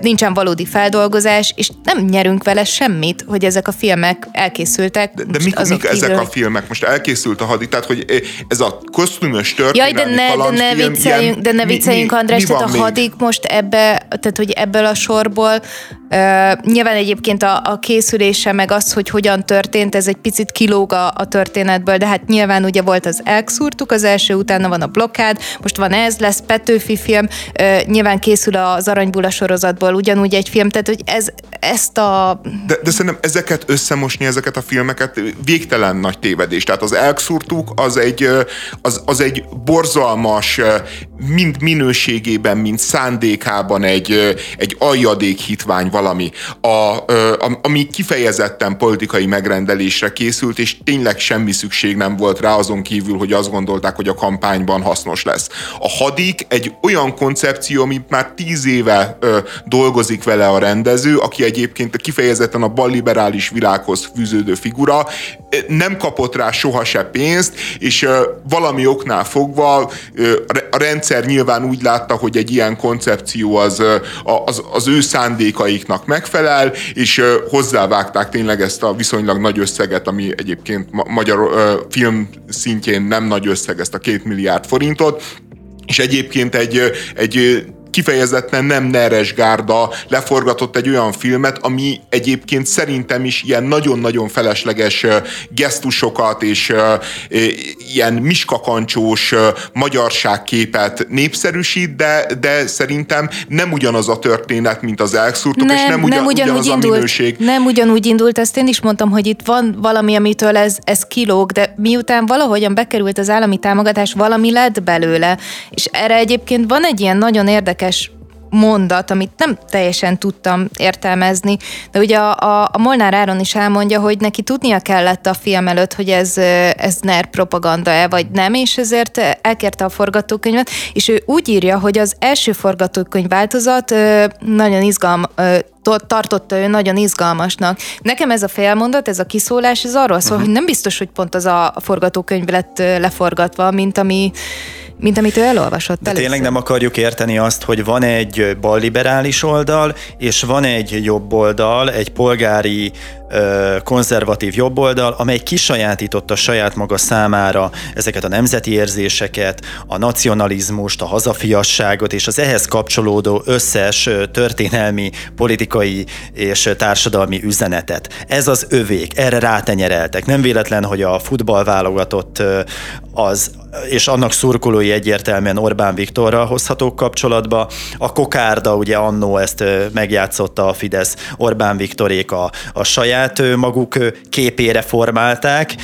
nincsen valódi feldolgozás, és nem nyerünk vele semmit, hogy ezek a filmek elkészültek.
De, de mik, mik kívül... ezek a filmek? Most elkészült a hadi, tehát hogy ez a kosztümös történelmi Jaj, de ne, de ne vicceljünk,
de ne vicceljünk, mi, András, mi, mi tehát a hadik most ebbe, tehát hogy ebből a sorból Uh, nyilván egyébként a, a készülése, meg az, hogy hogyan történt, ez egy picit kilóg a, a történetből, de hát nyilván ugye volt az elkszúrtuk az első, utána van a blokkád, most van ez, lesz Petőfi film, nyilván készül az Aranybula sorozatból ugyanúgy egy film, tehát hogy ez, ezt a...
De, de szerintem ezeket összemosni, ezeket a filmeket végtelen nagy tévedés. Tehát az elkszúrtuk az egy, az, az egy borzalmas, mind minőségében, mind szándékában egy, egy aljadék hitvány valami, a, a, ami kifejezetten politikai megrendelésre készült, és tényleg semmi szükség nem volt rá azon kívül, hogy azt gondolták, hogy a kampányban hasznos lesz. A hadik egy olyan koncepció, amit már tíz éve ö, dolgozik vele a rendező, aki egyébként kifejezetten a balliberális világhoz fűződő figura, nem kapott rá soha se pénzt, és ö, valami oknál fogva ö, a rendszer nyilván úgy látta, hogy egy ilyen koncepció az, az, az ő szándékaiknak megfelel, és hozzávágták tényleg ezt a viszonylag nagy összeget, ami egyébként magyar film szintjén nem nagy összeg, ezt a két milliárd forintot, és egyébként egy, egy kifejezetten nem Neres Gárda leforgatott egy olyan filmet, ami egyébként szerintem is ilyen nagyon-nagyon felesleges gesztusokat és ilyen miskakancsós magyarságképet népszerűsít, de, de szerintem nem ugyanaz a történet, mint az elkszúrtok, nem, és nem, ugyan, nem ugyanúgy ugyanaz indult, a minőség.
Nem ugyanúgy indult, ezt én is mondtam, hogy itt van valami, amitől ez, ez kilóg, de miután valahogyan bekerült az állami támogatás, valami lett belőle, és erre egyébként van egy ilyen nagyon érdekes mondat, amit nem teljesen tudtam értelmezni, de ugye a, a, a Molnár Áron is elmondja, hogy neki tudnia kellett a film előtt, hogy ez, ez NER propaganda-e vagy nem, és ezért elkérte a forgatókönyvet, és ő úgy írja, hogy az első forgatókönyv változat nagyon izgalmas, tartotta ő nagyon izgalmasnak. Nekem ez a félmondat, ez a kiszólás, ez arról szól, uh-huh. hogy nem biztos, hogy pont az a forgatókönyv lett leforgatva, mint ami mint amit ő elolvasott
De tényleg nem akarjuk érteni azt, hogy van egy balliberális oldal, és van egy jobb oldal, egy polgári konzervatív jobboldal, amely kisajátította saját maga számára ezeket a nemzeti érzéseket, a nacionalizmust, a hazafiasságot és az ehhez kapcsolódó összes történelmi, politikai és társadalmi üzenetet. Ez az övék, erre rátenyereltek. Nem véletlen, hogy a futballválogatott az, és annak szurkolói egyértelműen Orbán Viktorral hozhatók kapcsolatba. A kokárda ugye annó ezt megjátszotta a Fidesz, Orbán Viktorék a, a saját maguk képére formálták,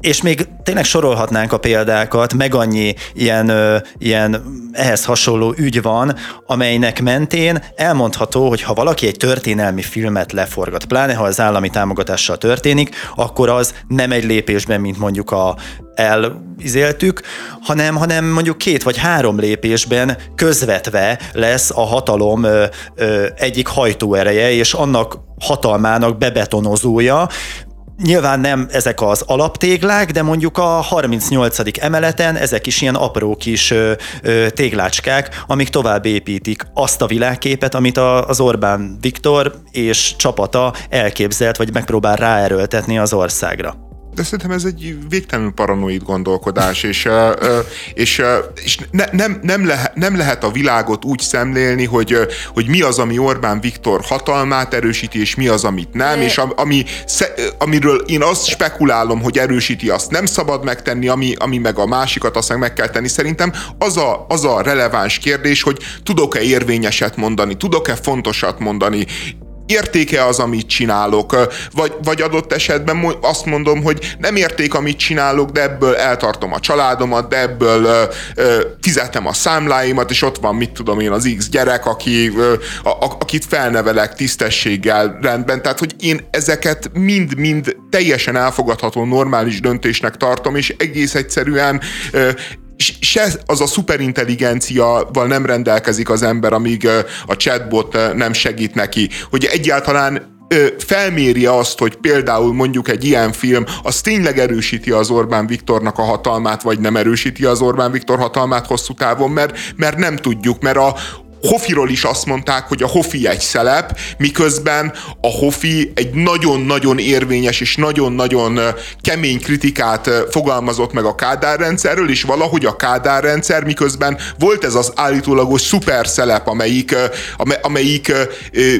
és még tényleg sorolhatnánk a példákat, meg annyi ilyen, ilyen ehhez hasonló ügy van, amelynek mentén elmondható, hogy ha valaki egy történelmi filmet leforgat, pláne ha az állami támogatással történik, akkor az nem egy lépésben, mint mondjuk a elizéltük, hanem, hanem mondjuk két vagy három lépésben közvetve lesz a hatalom ö, ö, egyik hajtóereje, és annak hatalmának bebetonozója, Nyilván nem ezek az alaptéglák, de mondjuk a 38. emeleten ezek is ilyen apró kis ö, ö, téglácskák, amik tovább építik azt a világképet, amit a, az Orbán Viktor és csapata elképzelt, vagy megpróbál ráerőltetni az országra
de szerintem ez egy végtelenül paranoid gondolkodás, és, és, és ne, nem, nem, lehet, nem lehet a világot úgy szemlélni, hogy, hogy mi az, ami Orbán Viktor hatalmát erősíti, és mi az, amit nem, és ami, amiről én azt spekulálom, hogy erősíti, azt nem szabad megtenni, ami, ami meg a másikat, azt meg kell tenni. Szerintem az a, az a releváns kérdés, hogy tudok-e érvényeset mondani, tudok-e fontosat mondani, értéke az, amit csinálok, vagy, vagy adott esetben azt mondom, hogy nem érték, amit csinálok, de ebből eltartom a családomat, de ebből ö, ö, fizetem a számláimat, és ott van, mit tudom én, az X gyerek, aki, ö, a, a, akit felnevelek tisztességgel rendben. Tehát, hogy én ezeket mind-mind teljesen elfogadható, normális döntésnek tartom, és egész egyszerűen ö, se az a szuperintelligenciával nem rendelkezik az ember, amíg a chatbot nem segít neki, hogy egyáltalán felméri azt, hogy például mondjuk egy ilyen film, az tényleg erősíti az Orbán Viktornak a hatalmát, vagy nem erősíti az Orbán Viktor hatalmát hosszú távon, mert, mert nem tudjuk, mert a, Hofiról is azt mondták, hogy a Hofi egy szelep, miközben a Hofi egy nagyon-nagyon érvényes és nagyon-nagyon kemény kritikát fogalmazott meg a Kádár rendszerről, és valahogy a Kádár rendszer, miközben volt ez az állítólagos szuper szelep, amelyik, amelyik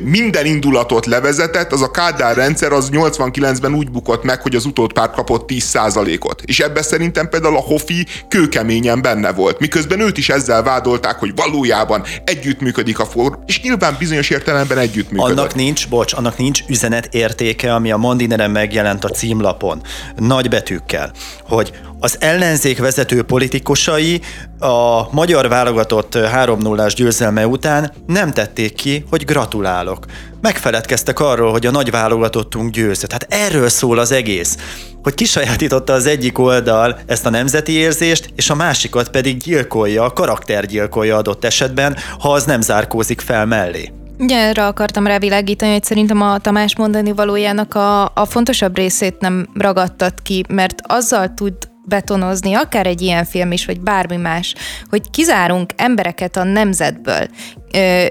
minden indulatot levezetett, az a Kádár rendszer az 89-ben úgy bukott meg, hogy az utódpár kapott 10%-ot. És ebben szerintem például a Hofi kőkeményen benne volt, miközben őt is ezzel vádolták, hogy valójában együtt együttműködik a for, és nyilván bizonyos értelemben együttműködik.
Annak nincs, bocs, annak nincs üzenet értéke, ami a Mondineren megjelent a címlapon, nagy betűkkel, hogy az ellenzék vezető politikusai a magyar válogatott 3-0-ás győzelme után nem tették ki, hogy gratulálok. Megfeledkeztek arról, hogy a nagy válogatottunk győzött. Hát erről szól az egész hogy kisajátította az egyik oldal ezt a nemzeti érzést, és a másikat pedig gyilkolja, karaktergyilkolja adott esetben, ha az nem zárkózik fel mellé.
Ugye erre akartam rávilágítani, hogy szerintem a Tamás mondani valójának a, a fontosabb részét nem ragadtat ki, mert azzal tud betonozni, akár egy ilyen film is, vagy bármi más, hogy kizárunk embereket a nemzetből.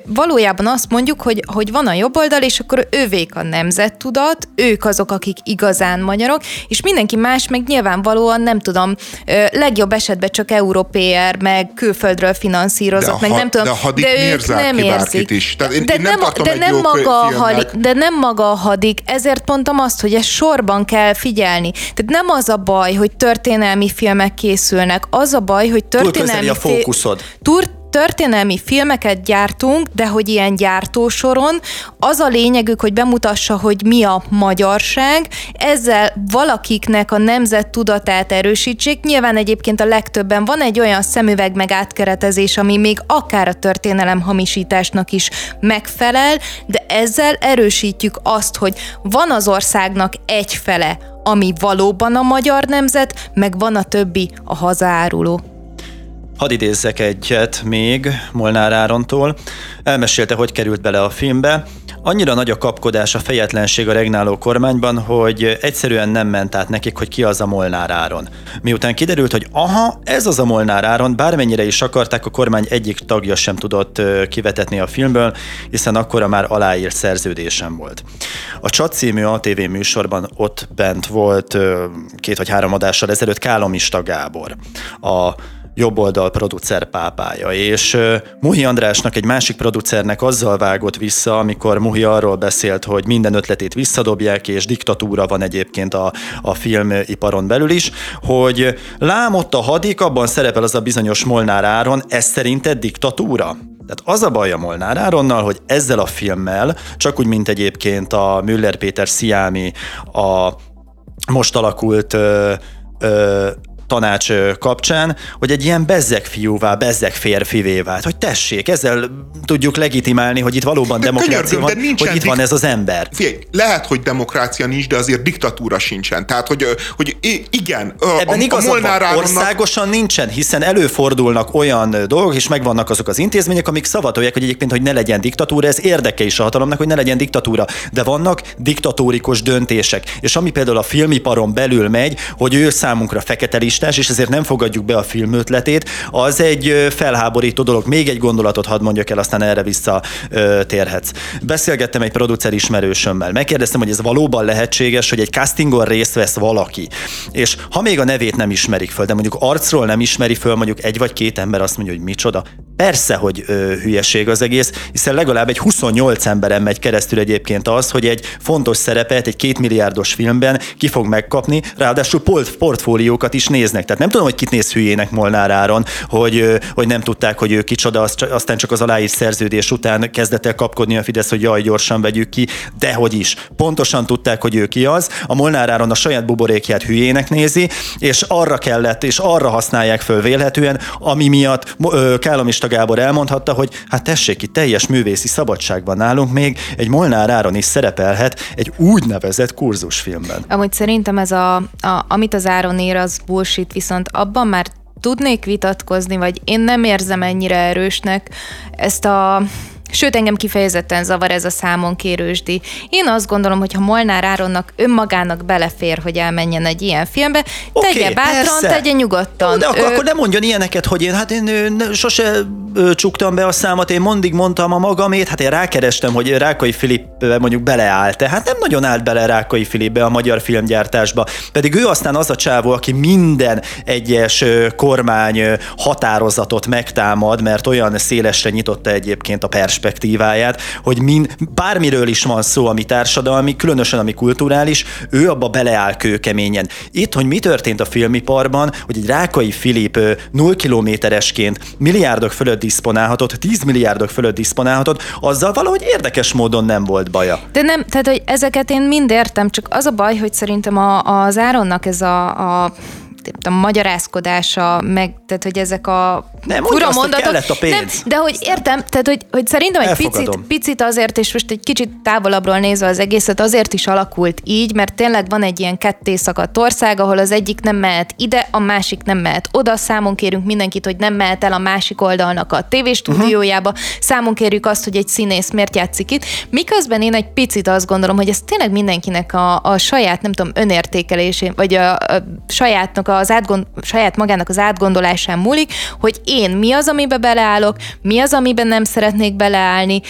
Valójában azt mondjuk, hogy, hogy van a jobb oldal, és akkor ővék a nemzettudat, ők azok, akik igazán magyarok, és mindenki más meg nyilvánvalóan nem tudom, legjobb esetben csak európér, meg külföldről finanszírozott, meg
ha,
nem tudom,
de, a de ők nem érzik. Is. Tehát én,
de,
én nem,
nem, de, nem maga a hadik, de nem maga a hadik, ezért mondtam azt, hogy ezt sorban kell figyelni. Tehát nem az a baj, hogy történelmi filmek készülnek, az a baj, hogy történelmi...
Túl a fókuszod.
Túl, történelmi filmeket gyártunk, de hogy ilyen gyártósoron, az a lényegük, hogy bemutassa, hogy mi a magyarság, ezzel valakiknek a nemzet tudatát erősítsék. Nyilván egyébként a legtöbben van egy olyan szemüveg meg átkeretezés, ami még akár a történelem hamisításnak is megfelel, de ezzel erősítjük azt, hogy van az országnak egy fele, ami valóban a magyar nemzet, meg van a többi a hazaáruló.
Hadd idézzek egyet még Molnár Árontól. Elmesélte, hogy került bele a filmbe. Annyira nagy a kapkodás, a fejetlenség a regnáló kormányban, hogy egyszerűen nem ment át nekik, hogy ki az a Molnár Áron. Miután kiderült, hogy aha, ez az a Molnár Áron, bármennyire is akarták, a kormány egyik tagja sem tudott kivetetni a filmből, hiszen akkora már aláírt szerződésem volt. A Csat című ATV műsorban ott bent volt két vagy három adással ezelőtt Kálomista Gábor. A jobboldal producer pápája, és Muhi Andrásnak egy másik producernek azzal vágott vissza, amikor Muhi arról beszélt, hogy minden ötletét visszadobják, és diktatúra van egyébként a, a filmiparon belül is, hogy lám ott a hadik, abban szerepel az a bizonyos Molnár Áron, ez szerinted diktatúra? Tehát az a baj a Molnár Áronnal, hogy ezzel a filmmel, csak úgy, mint egyébként a Müller Péter Sziámi, a most alakult ö, ö, tanács kapcsán, hogy egy ilyen bezzeg fiúvá, bezzeg férfivé vált, hogy tessék, ezzel tudjuk legitimálni, hogy itt valóban de demokrácia van, hogy itt van ez az ember.
Figyelj, lehet, hogy demokrácia nincs, de azért diktatúra sincsen. Tehát, hogy, hogy igen,
Ebben a, a van, országosan nincsen, hiszen előfordulnak olyan dolgok, és megvannak azok az intézmények, amik szavatolják, hogy egyébként, hogy ne legyen diktatúra, ez érdeke is a hatalomnak, hogy ne legyen diktatúra, de vannak diktatórikus döntések. És ami például a filmiparon belül megy, hogy ő számunkra fekete listás, és ezért nem fogadjuk be a film ötletét, az egy felháborító dolog. Még egy gondolatot hadd mondjak el, aztán erre vissza térhetsz. Beszélgettem egy producer ismerősömmel, megkérdeztem, hogy ez valóban lehetséges, hogy egy castingon részt vesz valaki, és ha még a nevét nem ismerik föl, de mondjuk arcról nem ismeri föl, mondjuk egy vagy két ember azt mondja, hogy micsoda, Persze, hogy ö, hülyeség az egész, hiszen legalább egy 28 emberen megy keresztül egyébként az, hogy egy fontos szerepet egy két milliárdos filmben ki fog megkapni, ráadásul port- portfóliókat is néznek. Tehát nem tudom, hogy kit néz hülyének Molnár Áron, hogy, hogy nem tudták, hogy ő kicsoda, aztán csak az aláírt szerződés után kezdett el kapkodni a Fidesz, hogy jaj, gyorsan vegyük ki, de hogy is. Pontosan tudták, hogy ő ki az. A Molnár Áron a saját buborékját hülyének nézi, és arra kellett, és arra használják föl vélhetően, ami miatt ö, Kálom Pista Gábor elmondhatta, hogy hát tessék, itt teljes művészi szabadságban nálunk még egy Molnár Áron is szerepelhet egy úgynevezett kurzusfilmben.
Amúgy szerintem ez a, a amit az Áron ér, az bullshit, viszont abban már tudnék vitatkozni, vagy én nem érzem ennyire erősnek ezt a Sőt, engem kifejezetten zavar ez a számon kérősdi. Én azt gondolom, hogy ha Molnár Áronnak önmagának belefér, hogy elmenjen egy ilyen filmbe, okay, tegye bátran, persze. tegye nyugodtan.
De akkor, ő... akkor nem mondjon ilyeneket, hogy én hát én sose csuktam be a számot, én mondig mondtam a magamét, hát én rákerestem, hogy Rákai Filip mondjuk beleállt. Hát nem nagyon állt bele Rákai Filipbe a magyar filmgyártásba, pedig ő aztán az a csávó, aki minden egyes kormány határozatot megtámad, mert olyan szélesre nyitotta egyébként a perspektívát, perspektíváját, hogy min, bármiről is van szó, ami társadalmi, különösen ami kulturális, ő abba beleáll kőkeményen. Itt, hogy mi történt a filmiparban, hogy egy Rákai Filip 0 kilométeresként milliárdok fölött diszponálhatott, 10 milliárdok fölött diszponálhatott, azzal valahogy érdekes módon nem volt baja.
De nem, tehát hogy ezeket én mind értem, csak az a baj, hogy szerintem a, az Áronnak ez a, a a magyarázkodása, meg, tehát hogy ezek a
nem, fura mondatok. Hogy a pénz. Nem,
de hogy értem, tehát hogy, hogy szerintem egy picit, picit azért, és most egy kicsit távolabbról nézve az egészet, azért is alakult így, mert tényleg van egy ilyen ketté szakadt ország, ahol az egyik nem mehet ide, a másik nem mehet oda, számon kérünk mindenkit, hogy nem mehet el a másik oldalnak a tévéstúdiójába, uh-huh. számon kérjük azt, hogy egy színész miért játszik itt, miközben én egy picit azt gondolom, hogy ez tényleg mindenkinek a, a saját, nem tudom, önértékelésén, vagy a, a sajátnak a maga az átgond, saját magának az átgondolásán múlik, hogy én mi az, amiben beleállok, mi az, amiben nem szeretnék beleállni,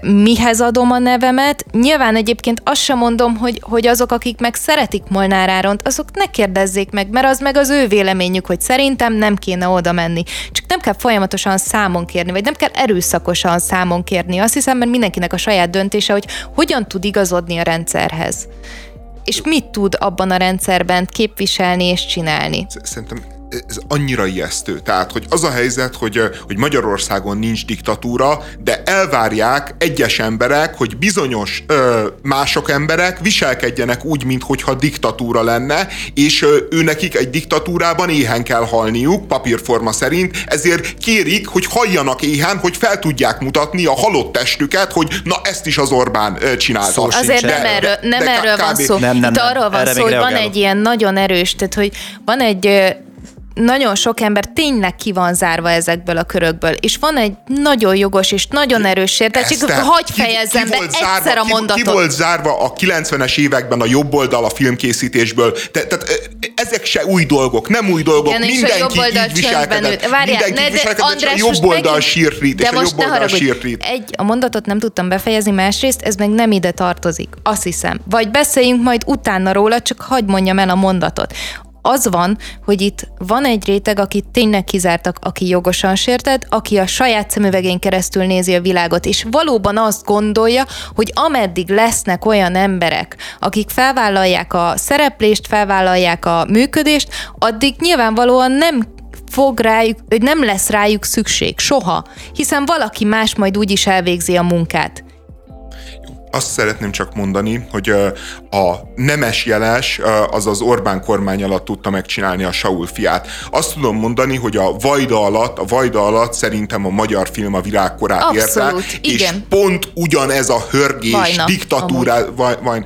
mihez adom a nevemet. Nyilván egyébként azt sem mondom, hogy, hogy azok, akik meg szeretik Molnár Áront, azok ne kérdezzék meg, mert az meg az ő véleményük, hogy szerintem nem kéne oda menni. Csak nem kell folyamatosan számon kérni, vagy nem kell erőszakosan számon kérni. Azt hiszem, mert mindenkinek a saját döntése, hogy hogyan tud igazodni a rendszerhez és mit tud abban a rendszerben képviselni és csinálni?
Szerintem ez annyira ijesztő. Tehát, hogy az a helyzet, hogy, hogy Magyarországon nincs diktatúra, de elvárják egyes emberek, hogy bizonyos ö, mások emberek viselkedjenek úgy, mintha diktatúra lenne, és ö, ő nekik egy diktatúrában éhen kell halniuk, papírforma szerint, ezért kérik, hogy halljanak éhen, hogy fel tudják mutatni a halott testüket, hogy na ezt is az Orbán ö, csinálta. Szó
Azért de, nem erről, nem de, erről van szó. Nem, nem, Itt arról van szó, hogy van egy ilyen nagyon erős, tehát hogy van egy nagyon sok ember tényleg ki van zárva ezekből a körökből, és van egy nagyon jogos és nagyon erős sértettség, hagyj fejezzem be zárva, egyszer a mondatot.
Ki, ki volt zárva a 90-es években a jobb oldal a filmkészítésből? Te, tehát ezek se új dolgok, nem új dolgok, Igen, mindenki így viselkedett. Várjál, mindenki ne, viselkedett, András, és a jobb oldal sírtít, és a jobb oldal sírtít.
Egy, a mondatot nem tudtam befejezni, másrészt ez meg nem ide tartozik, azt hiszem. Vagy beszéljünk majd utána róla, csak hagyd mondjam el a mondatot az van, hogy itt van egy réteg, akit tényleg kizártak, aki jogosan sértett, aki a saját szemüvegén keresztül nézi a világot, és valóban azt gondolja, hogy ameddig lesznek olyan emberek, akik felvállalják a szereplést, felvállalják a működést, addig nyilvánvalóan nem fog rájuk, nem lesz rájuk szükség, soha, hiszen valaki más majd úgyis elvégzi a munkát
azt szeretném csak mondani, hogy a nemes jeles az az Orbán kormány alatt tudta megcsinálni a Saul fiát. Azt tudom mondani, hogy a Vajda alatt, a Vajda alatt szerintem a magyar film a világkorát
Abszolút,
érte, igen. és pont ugyanez a hörgés, Vajna, diktatúrá, vaj, vaj,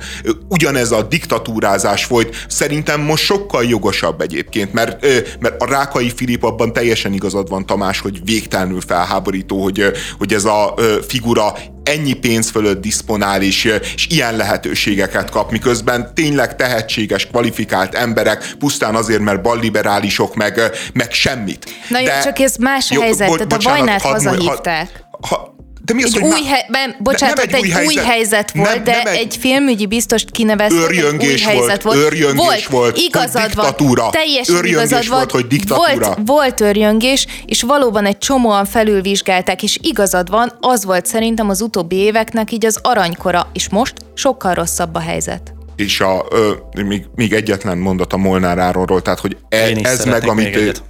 ugyanez a diktatúrázás volt. Szerintem most sokkal jogosabb egyébként, mert, mert a Rákai Filip abban teljesen igazad van, Tamás, hogy végtelenül felháborító, hogy, hogy ez a figura ennyi pénz fölött diszponál, és, és ilyen lehetőségeket kap, miközben tényleg tehetséges, kvalifikált emberek, pusztán azért, mert balliberálisok, meg, meg semmit.
Na jó, De, csak ez más a helyzet, tehát a Vajnát hazahívták. Ha, de mi az, egy hogy új he- ben, bocsánat, nem egy, egy új, helyzet, új helyzet. volt, nem, de nem egy, egy filmügyi biztost kineveztek, egy új helyzet volt.
Örjöngés volt, volt igazad van,
teljesen igazad volt, hogy diktatúra. Volt, volt örjöngés, és valóban egy csomóan felülvizsgálták, és igazad van, az volt szerintem az utóbbi éveknek így az aranykora, és most sokkal rosszabb a helyzet.
És a, ö, még, még egyetlen mondat a Molnár Áronról, tehát hogy e, ez meg, amit egyet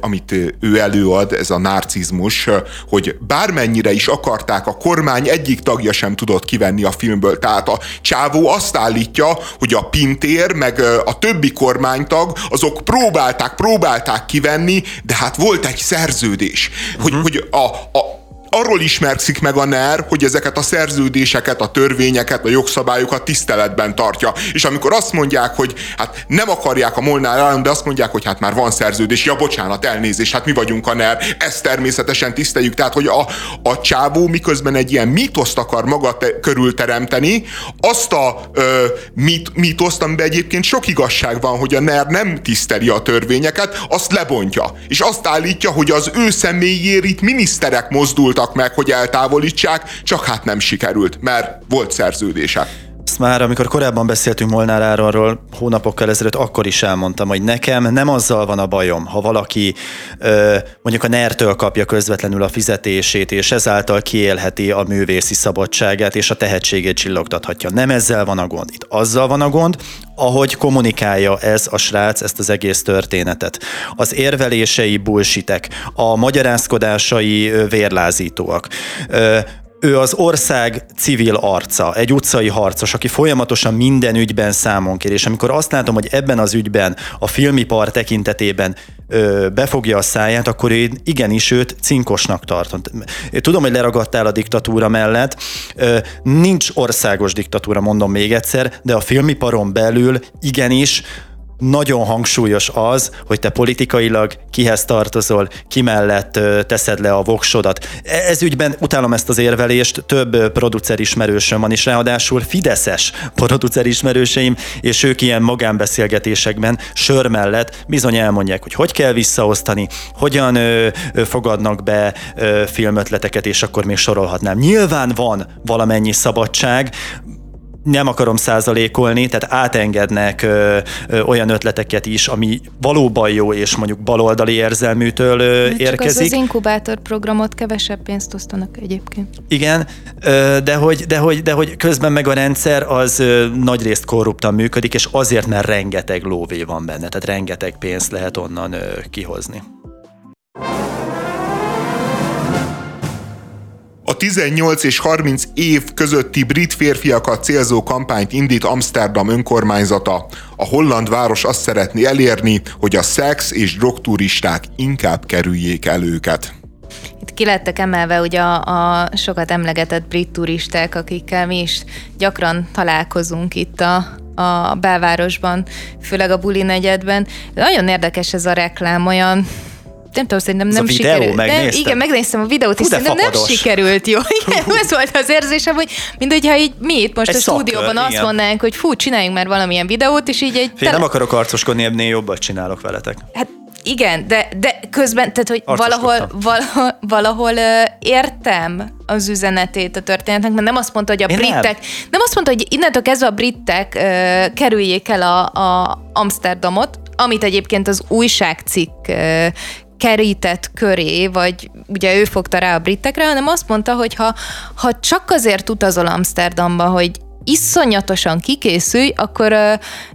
amit ő előad, ez a narcizmus, hogy bármennyire is akarták, a kormány egyik tagja sem tudott kivenni a filmből. Tehát a csávó azt állítja, hogy a Pintér, meg a többi kormánytag, azok próbálták, próbálták kivenni, de hát volt egy szerződés, uh-huh. hogy, mhm. hogy a, a arról ismerkszik meg a NER, hogy ezeket a szerződéseket, a törvényeket, a jogszabályokat tiszteletben tartja. És amikor azt mondják, hogy hát nem akarják a Molnár állam, de azt mondják, hogy hát már van szerződés, ja bocsánat, elnézés, hát mi vagyunk a NER, ezt természetesen tiszteljük. Tehát, hogy a, a csávó miközben egy ilyen mítoszt akar maga te, körül teremteni, azt a ö, mit, mítoszt, amiben egyébként sok igazság van, hogy a NER nem tiszteli a törvényeket, azt lebontja. És azt állítja, hogy az ő személyéért itt miniszterek mozdultak próbáltak meg, hogy eltávolítsák, csak hát nem sikerült, mert volt szerződése.
Ezt már, amikor korábban beszéltünk Molnár Áronról, hónapokkal ezelőtt, akkor is elmondtam, hogy nekem nem azzal van a bajom, ha valaki mondjuk a NER-től kapja közvetlenül a fizetését, és ezáltal kiélheti a művészi szabadságát, és a tehetségét csillogtathatja. Nem ezzel van a gond. Itt azzal van a gond, ahogy kommunikálja ez a srác ezt az egész történetet. Az érvelései bullshitek, a magyarázkodásai vérlázítóak ő az ország civil arca, egy utcai harcos, aki folyamatosan minden ügyben számon kér, és amikor azt látom, hogy ebben az ügyben a filmipar tekintetében ö, befogja a száját, akkor én igenis őt cinkosnak tartom. Én tudom, hogy leragadtál a diktatúra mellett, ö, nincs országos diktatúra, mondom még egyszer, de a filmiparon belül igenis nagyon hangsúlyos az, hogy te politikailag kihez tartozol, ki mellett teszed le a voksodat. E, ez ügyben utálom ezt az érvelést, több producer ismerősöm van is, ráadásul Fideszes producer ismerőseim, és ők ilyen magánbeszélgetésekben sör mellett bizony elmondják, hogy hogy kell visszaosztani, hogyan ö, ö, fogadnak be ö, filmötleteket, és akkor még sorolhatnám. Nyilván van valamennyi szabadság, nem akarom százalékolni, tehát átengednek ö, ö, olyan ötleteket is, ami valóban jó, és mondjuk baloldali érzelműtől ö,
Csak
érkezik.
az az inkubátor programot kevesebb pénzt osztanak egyébként.
Igen, ö, de hogy, de, hogy, de hogy közben meg a rendszer az ö, nagyrészt korruptan működik, és azért, mert rengeteg lóvé van benne, tehát rengeteg pénzt lehet onnan ö, kihozni.
A 18 és 30 év közötti brit férfiakat célzó kampányt indít Amsterdam önkormányzata. A holland város azt szeretné elérni, hogy a szex és drogturisták inkább kerüljék el őket.
Itt ki lettek emelve ugye a, a sokat emlegetett brit turisták, akikkel mi is gyakran találkozunk itt a, a belvárosban, főleg a buli negyedben. Nagyon érdekes ez a reklám, olyan nem tudom, szerintem nem sikerült.
Megnézted?
igen, megnéztem a videót, és
de
szerintem nem sikerült jó. Igen, ez volt az érzésem, hogy mint hogyha így mi itt most
Egy
a stúdióban
szakkör,
azt
igen.
mondanánk, hogy fú, csináljunk már valamilyen videót, és így egy...
Fél, nem akarok arcoskodni, ennél jobbat csinálok veletek.
Hát igen, de, de közben, tehát hogy valahol, valahol, valahol ö, értem az üzenetét a történetnek, mert nem azt mondta, hogy a
Én
britek, nem. nem azt mondta, hogy innentől kezdve a britek ö, kerüljék el a, a Amsterdamot, amit egyébként az újságcikk ö, kerített köré, vagy ugye ő fogta rá a britekre, hanem azt mondta, hogy ha, ha csak azért utazol Amsterdamba, hogy iszonyatosan kikészülj, akkor,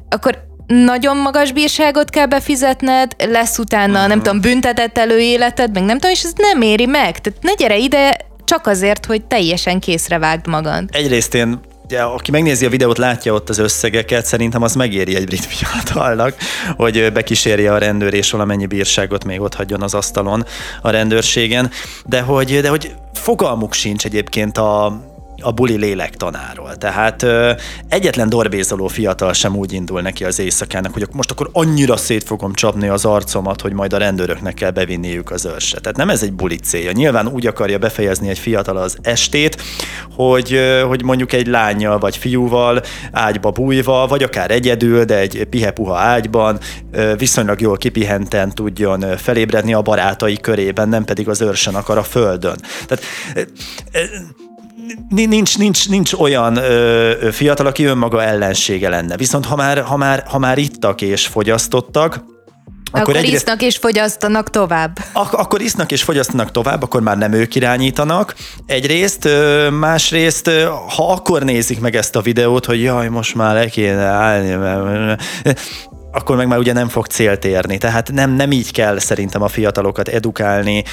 akkor nagyon magas bírságot kell befizetned, lesz utána, nem tudom, büntetett előéleted, meg nem tudom, és ez nem éri meg. Tehát ne gyere ide csak azért, hogy teljesen készre vágd magad.
Egyrészt én aki megnézi a videót, látja ott az összegeket, szerintem az megéri egy brit fiatalnak, hogy bekísérje a rendőr, és valamennyi bírságot még ott hagyjon az asztalon a rendőrségen, de hogy, de hogy fogalmuk sincs egyébként a, a buli lélektanáról. Tehát ö, egyetlen dorbézoló fiatal sem úgy indul neki az éjszakának, hogy most akkor annyira szét fogom csapni az arcomat, hogy majd a rendőröknek kell bevinniük az őrse. Tehát nem ez egy buli célja. Nyilván úgy akarja befejezni egy fiatal az estét, hogy, ö, hogy mondjuk egy lányjal vagy fiúval ágyba bújva, vagy akár egyedül, de egy pihepuha ágyban ö, viszonylag jól kipihenten tudjon felébredni a barátai körében, nem pedig az őrsen akar a földön. Tehát nincs, nincs, nincs olyan ö, fiatal, aki önmaga ellensége lenne. Viszont ha már, ha már, ha már ittak és fogyasztottak,
Akkor, akkor
egyrészt-
isznak és fogyasztanak tovább.
Ak- akkor isznak és fogyasztanak tovább, akkor már nem ők irányítanak. Egyrészt, másrészt, ha akkor nézik meg ezt a videót, hogy jaj, most már le kéne állni, akkor meg már ugye nem fog célt érni. Tehát nem, nem így kell szerintem a fiatalokat edukálni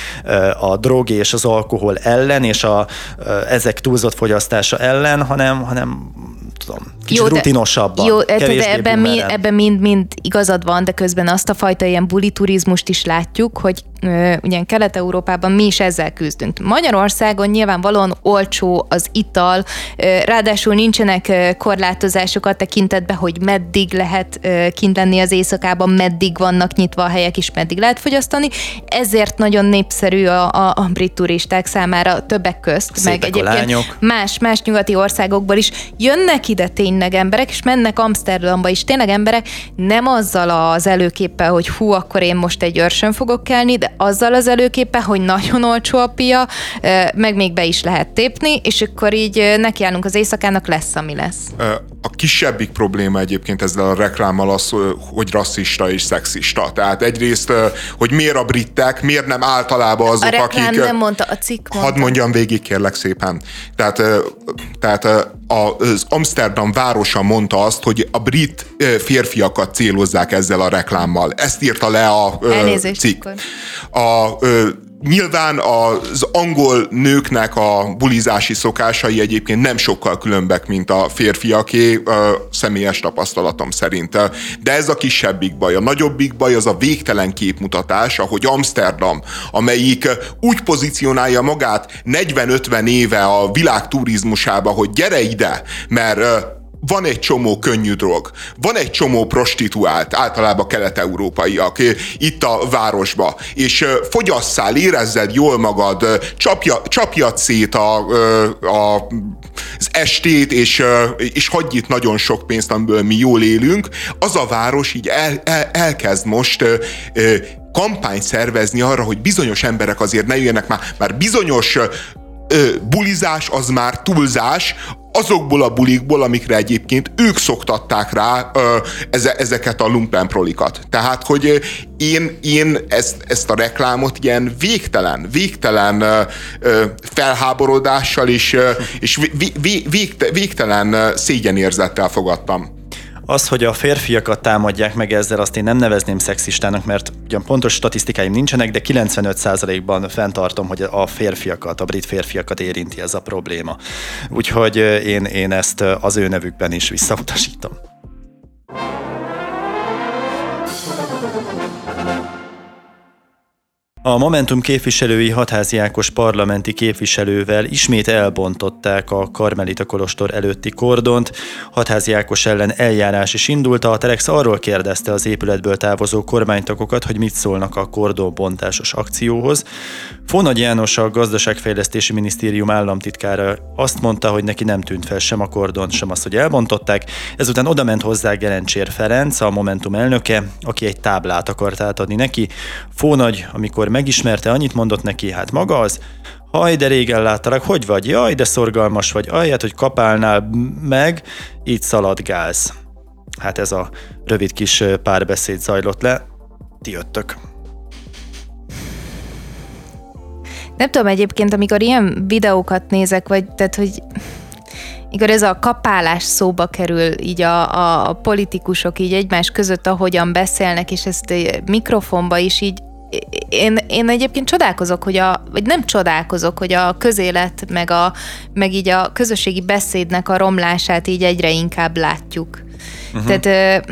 a drog és az alkohol ellen, és a, ezek túlzott fogyasztása ellen, hanem, hanem tudom, kicsit
de-
rutinosabban.
Jó,
kevésbé
ebben, mi, ebben mind, mind igazad van, de közben azt a fajta ilyen buli turizmust is látjuk, hogy ugye Kelet-Európában mi is ezzel küzdünk. Magyarországon nyilvánvalóan olcsó az ital, ráadásul nincsenek korlátozások a tekintetben, hogy meddig lehet kint lenni az éjszakában, meddig vannak nyitva a helyek is, meddig lehet fogyasztani, ezért nagyon népszerű a, a, a brit turisták számára többek közt,
Szépek
meg egyébként más, más nyugati országokból is jönnek ide tényleg emberek, és mennek Amsterdamba is. Tényleg emberek, nem azzal az előképpel, hogy hú, akkor én most egy őrsön fogok kelni, de azzal az előképpel, hogy nagyon olcsó a pia, meg még be is lehet tépni, és akkor így nekiállunk az éjszakának, lesz, ami lesz.
A kisebbik probléma egyébként ezzel a reklámmal az, hogy rasszista és szexista. Tehát egyrészt, hogy miért a britek, miért nem általában azok,
A
akik...
nem mondta, a cikk mondta.
Hadd mondjam végig, kérlek szépen. Tehát, tehát az Amsterdam városa mondta azt, hogy a brit férfiakat célozzák ezzel a reklámmal. Ezt írta le a
Elnézést
cikk.
akkor.
A, Nyilván az angol nőknek a bulizási szokásai egyébként nem sokkal különbek, mint a férfiaké, személyes tapasztalatom szerint. De ez a kisebbik baj. A nagyobbik baj az a végtelen képmutatás, ahogy Amsterdam, amelyik úgy pozícionálja magát 40-50 éve a világ turizmusába, hogy gyere ide, mert van egy csomó könnyű drog, van egy csomó prostituált, általában kelet-európaiak itt a városba, és fogyasszál, érezzed jól magad, csapja, csapjad szét a, a, az estét, és, és hagyj itt nagyon sok pénzt, amiből mi jól élünk, az a város így el, el, elkezd most kampányt szervezni arra, hogy bizonyos emberek azért ne jöjjenek már, már bizonyos ö, bulizás az már túlzás, azokból a bulikból, amikre egyébként ők szoktatták rá ö, eze, ezeket a lumpenprolikat. Tehát, hogy én, én ezt, ezt a reklámot ilyen végtelen, végtelen ö, ö, felháborodással és, és vé, vé, végte, végtelen szégyenérzettel fogadtam.
Az, hogy a férfiakat támadják meg ezzel, azt én nem nevezném szexistának, mert ugyan pontos statisztikáim nincsenek, de 95%-ban fenntartom, hogy a férfiakat, a brit férfiakat érinti ez a probléma. Úgyhogy én, én ezt az ő nevükben is visszautasítom. A Momentum képviselői Hatházi Ákos parlamenti képviselővel ismét elbontották a Karmelita Kolostor előtti kordont. Hatházi Ákos ellen eljárás is indult, a Telex arról kérdezte az épületből távozó kormánytagokat, hogy mit szólnak a kordonbontásos akcióhoz. Fónagy János, a Gazdaságfejlesztési Minisztérium államtitkára azt mondta, hogy neki nem tűnt fel sem a kordon, sem az, hogy elbontották. Ezután odament hozzá Gerencsér Ferenc, a Momentum elnöke, aki egy táblát akart átadni neki. Fónagy, amikor megismerte, annyit mondott neki, hát maga az, Haj, de régen láttalak, hogy vagy? Jaj, de szorgalmas vagy, ahelyett, hogy kapálnál meg, így szaladgálsz. Hát ez a rövid kis párbeszéd zajlott le. Ti jöttök.
Nem tudom egyébként, amikor ilyen videókat nézek, vagy tehát, hogy Igaz, ez a kapálás szóba kerül, így a, a, a politikusok így egymás között, ahogyan beszélnek, és ezt mikrofonba is így én, én egyébként csodálkozok, hogy a, vagy nem csodálkozok, hogy a közélet, meg, a, meg így a közösségi beszédnek a romlását így egyre inkább látjuk. Uh-huh. Tehát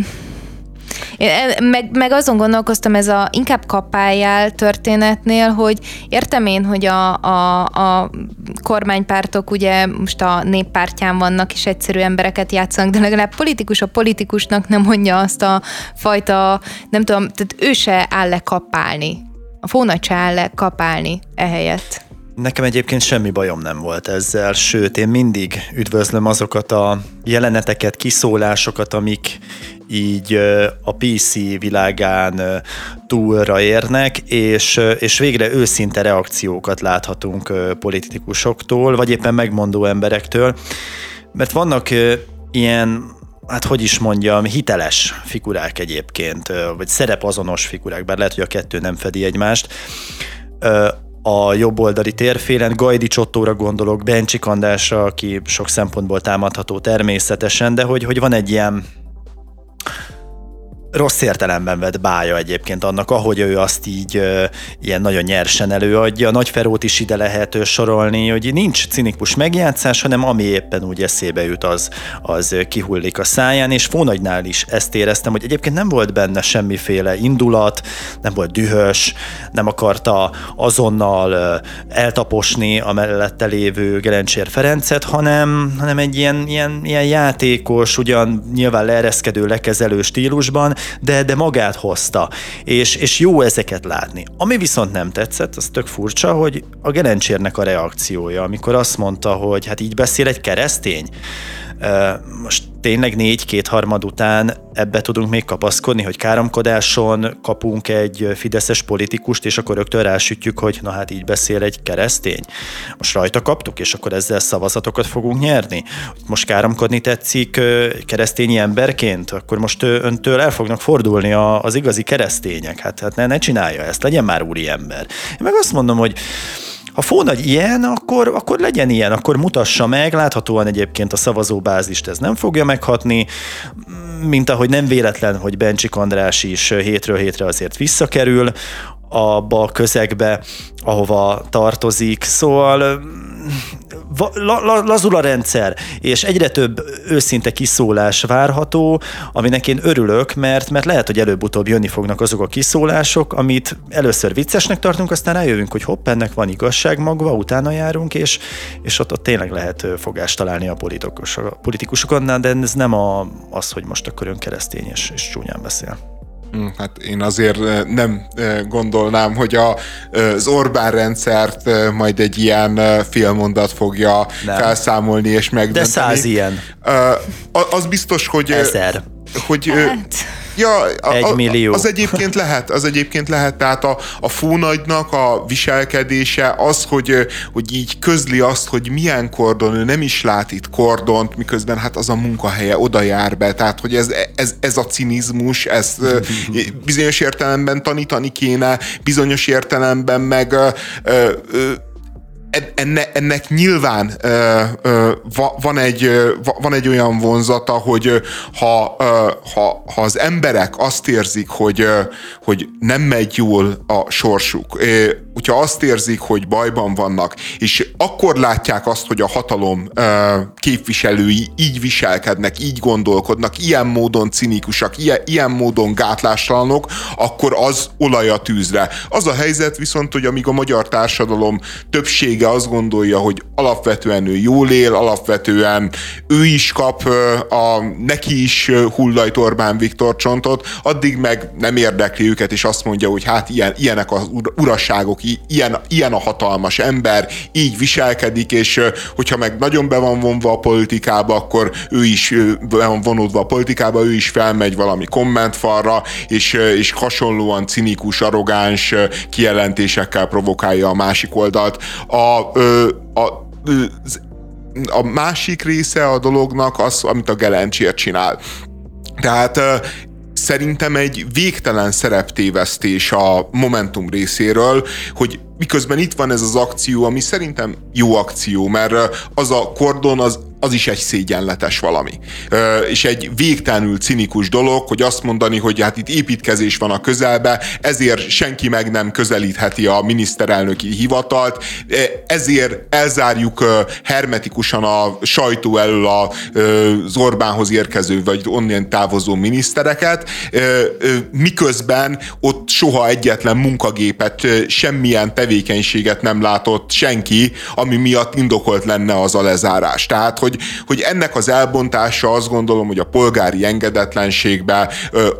én meg, meg azon gondolkoztam ez a inkább kapáljál történetnél, hogy értem én, hogy a, a, a kormánypártok ugye most a néppártyán vannak, és egyszerű embereket játszanak, de legalább politikus a politikusnak nem mondja azt a fajta, nem tudom, tehát ő se áll le kapálni. A fónagy se áll le kapálni ehelyett.
Nekem egyébként semmi bajom nem volt ezzel, sőt, én mindig üdvözlöm azokat a jeleneteket, kiszólásokat, amik így a PC világán túlra érnek, és, és végre őszinte reakciókat láthatunk politikusoktól, vagy éppen megmondó emberektől, mert vannak ilyen hát hogy is mondjam, hiteles figurák egyébként, vagy szerepazonos figurák, bár lehet, hogy a kettő nem fedi egymást, a jobboldali térfélen. Gajdi Csottóra gondolok, Bencsik Andrásra, aki sok szempontból támadható természetesen, de hogy, hogy van egy ilyen rossz értelemben vett bája egyébként annak, ahogy ő azt így ilyen nagyon nyersen előadja. Nagy Ferót is ide lehet sorolni, hogy nincs cinikus megjátszás, hanem ami éppen úgy eszébe jut, az, az kihullik a száján, és Fónagynál is ezt éreztem, hogy egyébként nem volt benne semmiféle indulat, nem volt dühös, nem akarta azonnal eltaposni a mellette lévő Gerencsér Ferencet, hanem, hanem egy ilyen, ilyen, ilyen játékos, ugyan nyilván leereszkedő, lekezelő stílusban, de, de magát hozta, és, és jó ezeket látni. Ami viszont nem tetszett, az tök furcsa, hogy a Gerencsérnek a reakciója, amikor azt mondta, hogy hát így beszél egy keresztény, most tényleg négy kétharmad után ebbe tudunk még kapaszkodni, hogy káromkodáson kapunk egy fideszes politikust, és akkor rögtön rásütjük, hogy na hát így beszél egy keresztény. Most rajta kaptuk, és akkor ezzel szavazatokat fogunk nyerni. Most káromkodni tetszik keresztény emberként, akkor most öntől el fognak fordulni az igazi keresztények. Hát, hát ne, ne csinálja ezt, legyen már úri ember. Én meg azt mondom, hogy ha Fónagy ilyen, akkor, akkor legyen ilyen, akkor mutassa meg, láthatóan egyébként a szavazóbázist ez nem fogja meghatni, mint ahogy nem véletlen, hogy Bencsik András is hétről hétre azért visszakerül abba a közegbe, ahova tartozik. Szóval la, lazul a rendszer, és egyre több őszinte kiszólás várható, aminek én örülök, mert, mert lehet, hogy előbb-utóbb jönni fognak azok a kiszólások, amit először viccesnek tartunk, aztán rájövünk, hogy hopp, ennek van igazság magva, utána járunk, és, és ott, ott tényleg lehet fogást találni a politikus, politikusokon, de ez nem a, az, hogy most akkor ön keresztény és, és csúnyán beszél.
Hm, hát én azért nem gondolnám, hogy a, az Orbán rendszert majd egy ilyen félmondat fogja nem. felszámolni és megdönteni. De
száz ilyen.
Az biztos, hogy...
Ezer.
Hogy, hát. Ja, a, Egy millió. Az egyébként lehet, az egyébként lehet, tehát a, a fónagynak a viselkedése az, hogy, hogy így közli azt, hogy milyen kordon, ő nem is lát itt kordont, miközben hát az a munkahelye oda jár be, tehát hogy ez, ez, ez a cinizmus, ez (laughs) bizonyos értelemben tanítani kéne, bizonyos értelemben meg ö, ö, enne, ennek nyilván ö, ö, van, egy, van egy olyan vonzata, hogy ha, ha, ha az emberek azt érzik, hogy, hogy nem megy jól a sorsuk, hogyha azt érzik, hogy bajban vannak, és akkor látják azt, hogy a hatalom képviselői így viselkednek, így gondolkodnak, ilyen módon cinikusak, ilyen, ilyen módon gátlástalanok, akkor az olaj a tűzre. Az a helyzet viszont, hogy amíg a magyar társadalom többsége azt gondolja, hogy alapvetően ő jól él, alapvetően ő is kap, a, neki is hullajt Orbán Viktor csontot, addig meg nem érdekli őket, és azt mondja, hogy hát ilyen, ilyenek az urasságok, ilyen, ilyen a hatalmas ember, így viselkedik, és hogyha meg nagyon be van vonva a politikába, akkor ő is be van vonódva a politikába, ő is felmegy valami kommentfalra, és, és hasonlóan cinikus, arrogáns kijelentésekkel provokálja a másik oldalt. A, a, a másik része a dolognak az, amit a Gelencsér csinál. Tehát szerintem egy végtelen szereptévesztés a Momentum részéről, hogy miközben itt van ez az akció, ami szerintem jó akció, mert az a kordon az az is egy szégyenletes valami. És egy végtelenül cinikus dolog, hogy azt mondani, hogy hát itt építkezés van a közelbe, ezért senki meg nem közelítheti a miniszterelnöki hivatalt, ezért elzárjuk hermetikusan a sajtó elől az Orbánhoz érkező, vagy onnan távozó minisztereket, miközben ott soha egyetlen munkagépet, semmilyen tevékenységet nem látott senki, ami miatt indokolt lenne az a lezárás. Tehát, hogy, hogy ennek az elbontása azt gondolom, hogy a polgári engedetlenségbe,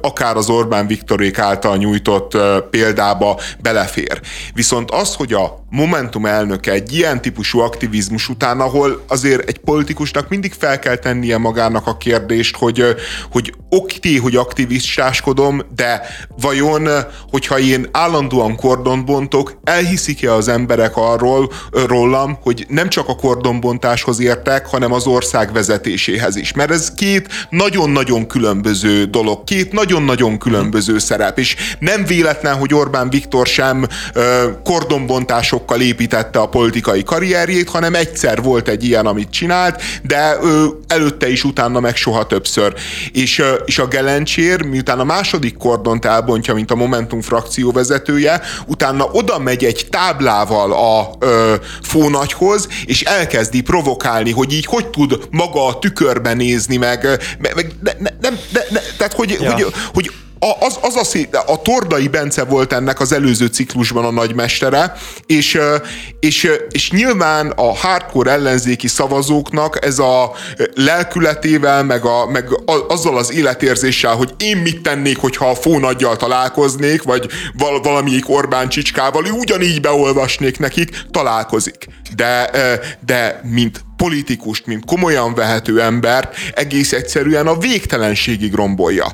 akár az Orbán Viktorék által nyújtott példába belefér. Viszont az, hogy a Momentum elnöke egy ilyen típusú aktivizmus után, ahol azért egy politikusnak mindig fel kell tennie magának a kérdést, hogy, hogy oké, hogy aktivistáskodom, de vajon, hogyha én állandóan kordon bontok, elhiszik-e az emberek arról, rólam, hogy nem csak a kordonbontáshoz értek, hanem az ország vezetéséhez is. Mert ez két nagyon-nagyon különböző dolog, két nagyon-nagyon különböző szerep, és nem véletlen, hogy Orbán Viktor sem kordonbontásokkal építette a politikai karrierjét, hanem egyszer volt egy ilyen, amit csinált, de előtte is, utána meg soha többször. És, és a Gelencsér, miután a második kordont elbontja, mint a Momentum frakció vezetője, utána oda megy egy táblával a ö, fónagyhoz, és elkezdi provokálni, hogy így hogy tud maga a tükörbe nézni, meg, meg, ne, ne, nem, ne, ne, tehát hogy, ja. hogy, hogy a, az, az a, szé, a Tordai Bence volt ennek az előző ciklusban a nagymestere, és, és, és nyilván a hardcore ellenzéki szavazóknak ez a lelkületével, meg, a, meg azzal az életérzéssel, hogy én mit tennék, hogyha a fónaggyal találkoznék, vagy val, valamelyik Orbán csicskával, ő ugyanígy beolvasnék nekik, találkozik. De, de mint politikust, mint komolyan vehető ember egész egyszerűen a végtelenségig rombolja.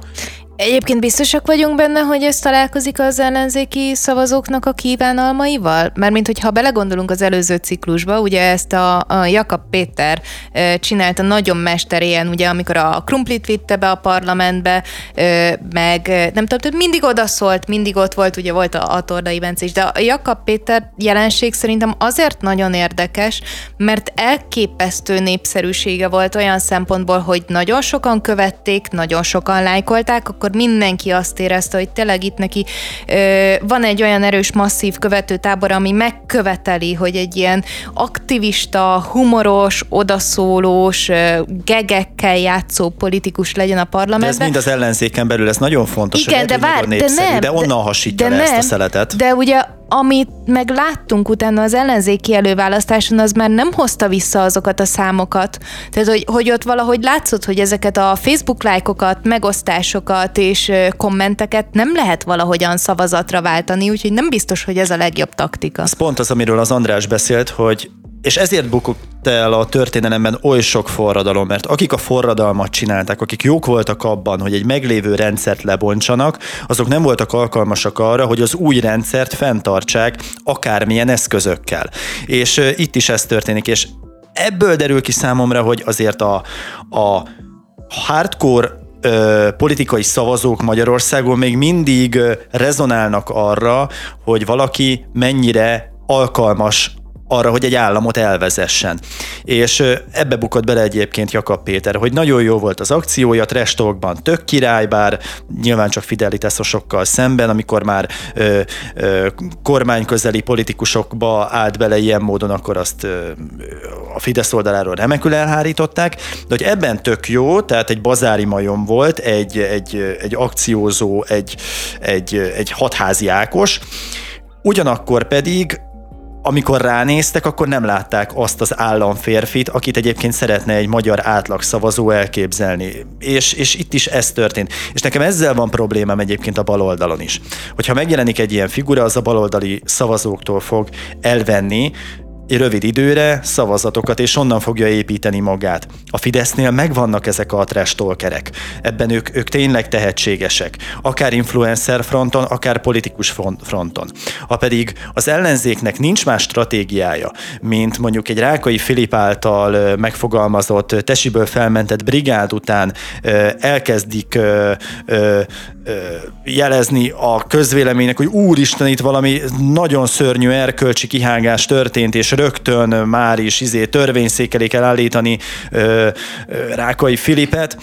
Egyébként biztosak vagyunk benne, hogy ez találkozik az ellenzéki szavazóknak a kívánalmaival? Mármint, hogyha belegondolunk az előző ciklusba, ugye ezt a, a Jakab Péter e, csinálta nagyon mesterén, ugye amikor a krumplit vitte be a parlamentbe, e, meg nem tudom, mindig odaszólt, mindig ott volt, ugye volt a, a Tordai Bence is, de a Jakab Péter jelenség szerintem azért nagyon érdekes, mert elképesztő népszerűsége volt olyan szempontból, hogy nagyon sokan követték, nagyon sokan lájkolták, akkor mindenki azt érezte, hogy tényleg itt neki ö, van egy olyan erős, masszív követőtábor, ami megköveteli, hogy egy ilyen aktivista, humoros, odaszólós, ö, gegekkel játszó politikus legyen a parlamentben. De
ez mind az ellenzéken belül, ez nagyon fontos.
Igen, de vár, de nem.
De onnan hasítja de le nem, ezt a szeletet.
De ugye amit meg láttunk utána az ellenzéki előválasztáson, az már nem hozta vissza azokat a számokat. Tehát, hogy, hogy ott valahogy látszott, hogy ezeket a Facebook lájkokat, megosztásokat és kommenteket nem lehet valahogyan szavazatra váltani, úgyhogy nem biztos, hogy ez a legjobb taktika.
Ez pont az, amiről az András beszélt, hogy és ezért bukott el a történelemben oly sok forradalom, mert akik a forradalmat csinálták, akik jók voltak abban, hogy egy meglévő rendszert lebontsanak, azok nem voltak alkalmasak arra, hogy az új rendszert fenntartsák akármilyen eszközökkel. És itt is ez történik, és ebből derül ki számomra, hogy azért a, a hardcore ö, politikai szavazók Magyarországon még mindig rezonálnak arra, hogy valaki mennyire alkalmas arra, hogy egy államot elvezessen. És ebbe bukott bele egyébként Jakab Péter, hogy nagyon jó volt az akciója, Trestokban tök király, bár nyilván csak fidelitászosokkal szemben, amikor már ö, ö, kormányközeli politikusokba állt bele ilyen módon, akkor azt ö, a Fidesz oldaláról remekül elhárították, de hogy ebben tök jó, tehát egy bazári majom volt, egy, egy, egy akciózó, egy, egy, egy hatházi Ákos, Ugyanakkor pedig amikor ránéztek, akkor nem látták azt az államférfit, akit egyébként szeretne egy magyar átlagszavazó elképzelni. És, és itt is ez történt. És nekem ezzel van problémám egyébként a baloldalon is. Hogyha megjelenik egy ilyen figura, az a baloldali szavazóktól fog elvenni, rövid időre szavazatokat, és onnan fogja építeni magát. A Fidesznél megvannak ezek a trestolkerek. Ebben ők, ők tényleg tehetségesek. Akár influencer fronton, akár politikus fronton. Ha pedig az ellenzéknek nincs más stratégiája, mint mondjuk egy Rákai Filip által megfogalmazott tesiből felmentett brigád után elkezdik jelezni a közvéleménynek, hogy úristen, itt valami nagyon szörnyű erkölcsi kihágás történt, és rögtön már is izé törvényszékelé kell állítani ö, ö, Rákai Filipet,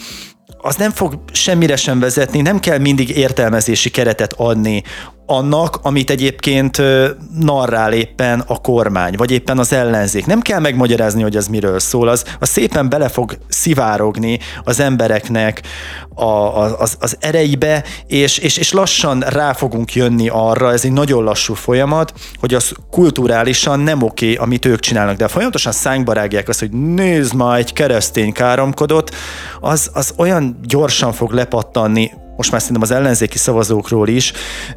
az nem fog semmire sem vezetni, nem kell mindig értelmezési keretet adni annak, amit egyébként narrál éppen a kormány, vagy éppen az ellenzék. Nem kell megmagyarázni, hogy az miről szól, az, az szépen bele fog szivárogni az embereknek a, a, az, az ereibe, és, és, és lassan rá fogunk jönni arra, ez egy nagyon lassú folyamat, hogy az kulturálisan nem oké, amit ők csinálnak, de folyamatosan szánkba rágják azt, hogy nézd már, egy keresztény káromkodott, az, az olyan gyorsan fog lepattanni, most már szerintem az ellenzéki szavazókról is,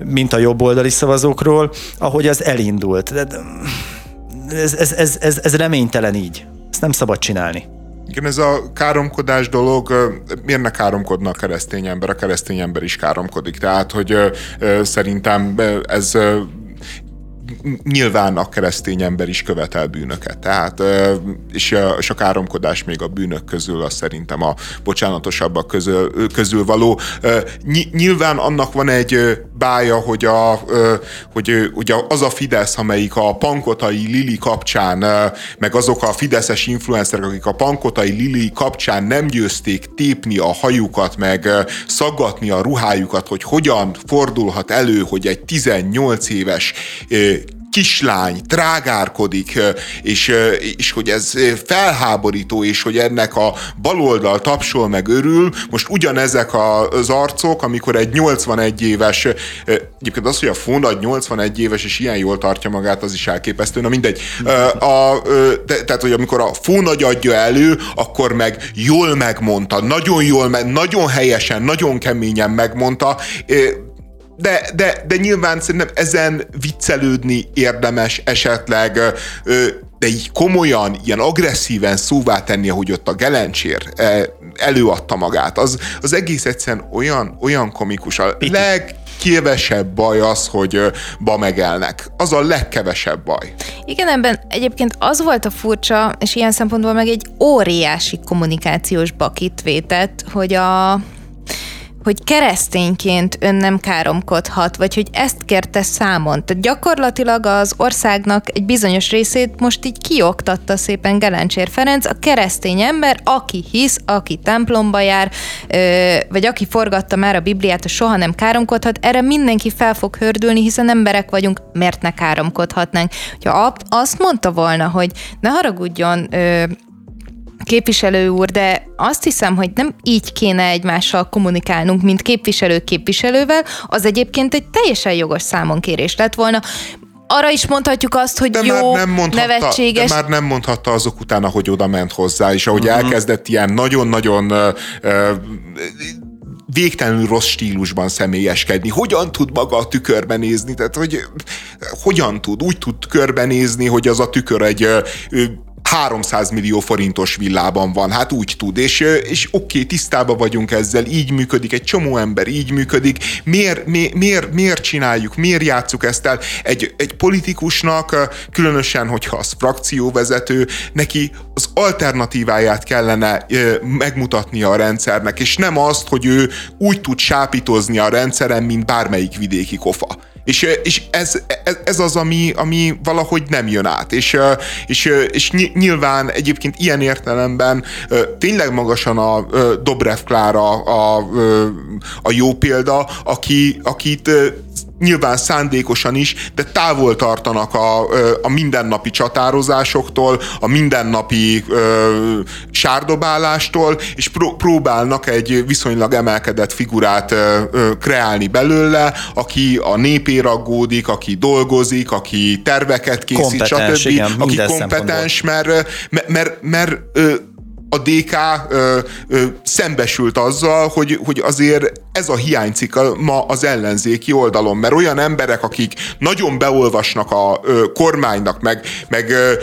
mint a jobboldali szavazókról, ahogy az elindult. Ez, ez, ez, ez, ez reménytelen így. Ezt nem szabad csinálni.
Igen, ez a káromkodás dolog, miért ne káromkodna a keresztény ember? A keresztény ember is káromkodik. Tehát, hogy szerintem ez nyilván a keresztény ember is követel bűnöket. Tehát, és a, és a káromkodás még a bűnök közül, az szerintem a bocsánatosabbak közül, közül való. Nyilván annak van egy bája, hogy, a, hogy, hogy az a Fidesz, amelyik a pankotai Lili kapcsán, meg azok a fideszes influencerek, akik a pankotai Lili kapcsán nem győzték tépni a hajukat, meg szaggatni a ruhájukat, hogy hogyan fordulhat elő, hogy egy 18 éves kislány trágárkodik, és, és hogy ez felháborító, és hogy ennek a baloldal tapsol meg örül, most ugyanezek az arcok, amikor egy 81 éves, egyébként az, hogy a Fonad 81 éves, és ilyen jól tartja magát, az is elképesztő, na mindegy. A, te, tehát, hogy amikor a Fónagy adja elő, akkor meg jól megmondta, nagyon jól, nagyon helyesen, nagyon keményen megmondta, de, de, de nyilván szerintem ezen viccelődni érdemes esetleg, de így komolyan, ilyen agresszíven szóvá tenni, ahogy ott a Gelencsér előadta magát, az, az egész egyszerűen olyan, olyan komikus. A legkevesebb baj az, hogy ba megelnek. Az a legkevesebb baj.
Igen, ebben egyébként az volt a furcsa, és ilyen szempontból meg egy óriási kommunikációs bakit vétett, hogy a hogy keresztényként ön nem káromkodhat, vagy hogy ezt kérte számon. Tehát gyakorlatilag az országnak egy bizonyos részét most így kioktatta szépen Gelencsér Ferenc, a keresztény ember, aki hisz, aki templomba jár, vagy aki forgatta már a Bibliát, a soha nem káromkodhat, erre mindenki fel fog hördülni, hiszen emberek vagyunk, miért ne káromkodhatnánk. Ha azt mondta volna, hogy ne haragudjon, képviselő úr, de azt hiszem, hogy nem így kéne egymással kommunikálnunk, mint képviselő képviselővel, az egyébként egy teljesen jogos számonkérés lett volna arra is mondhatjuk azt, hogy de jó, már nem mondhatta, nevetséges.
De már nem mondhatta azok után, ahogy oda ment hozzá, és ahogy uh-huh. elkezdett ilyen nagyon-nagyon uh, uh, végtelenül rossz stílusban személyeskedni. Hogyan tud maga a tükörben nézni? Tehát, hogy hogyan tud? Úgy tud körbenézni, hogy az a tükör egy 300 millió forintos villában van, hát úgy tud, és, és oké, okay, tisztában vagyunk ezzel, így működik, egy csomó ember így működik, miért, miért, miért, miért csináljuk, miért játsszuk ezt el? Egy, egy politikusnak, különösen, hogyha az frakcióvezető, neki az alternatíváját kellene megmutatnia a rendszernek, és nem azt, hogy ő úgy tud sápítozni a rendszeren, mint bármelyik vidéki kofa. És, és ez, ez, ez az, ami, ami valahogy nem jön át. És, és, és nyilván egyébként ilyen értelemben tényleg magasan a Dobrev Klára a, a, jó példa, aki, akit nyilván szándékosan is, de távol tartanak a, a mindennapi csatározásoktól, a mindennapi ö, sárdobálástól, és pró- próbálnak egy viszonylag emelkedett figurát ö, ö, kreálni belőle, aki a népére aggódik, aki dolgozik, aki terveket készít, stb. Igen, aki kompetens, mert, mert, mert, mert a DK ö, ö, szembesült azzal, hogy, hogy azért ez a hiányzik ma az ellenzéki oldalon, mert olyan emberek, akik nagyon beolvasnak a ö, kormánynak, meg, meg ö,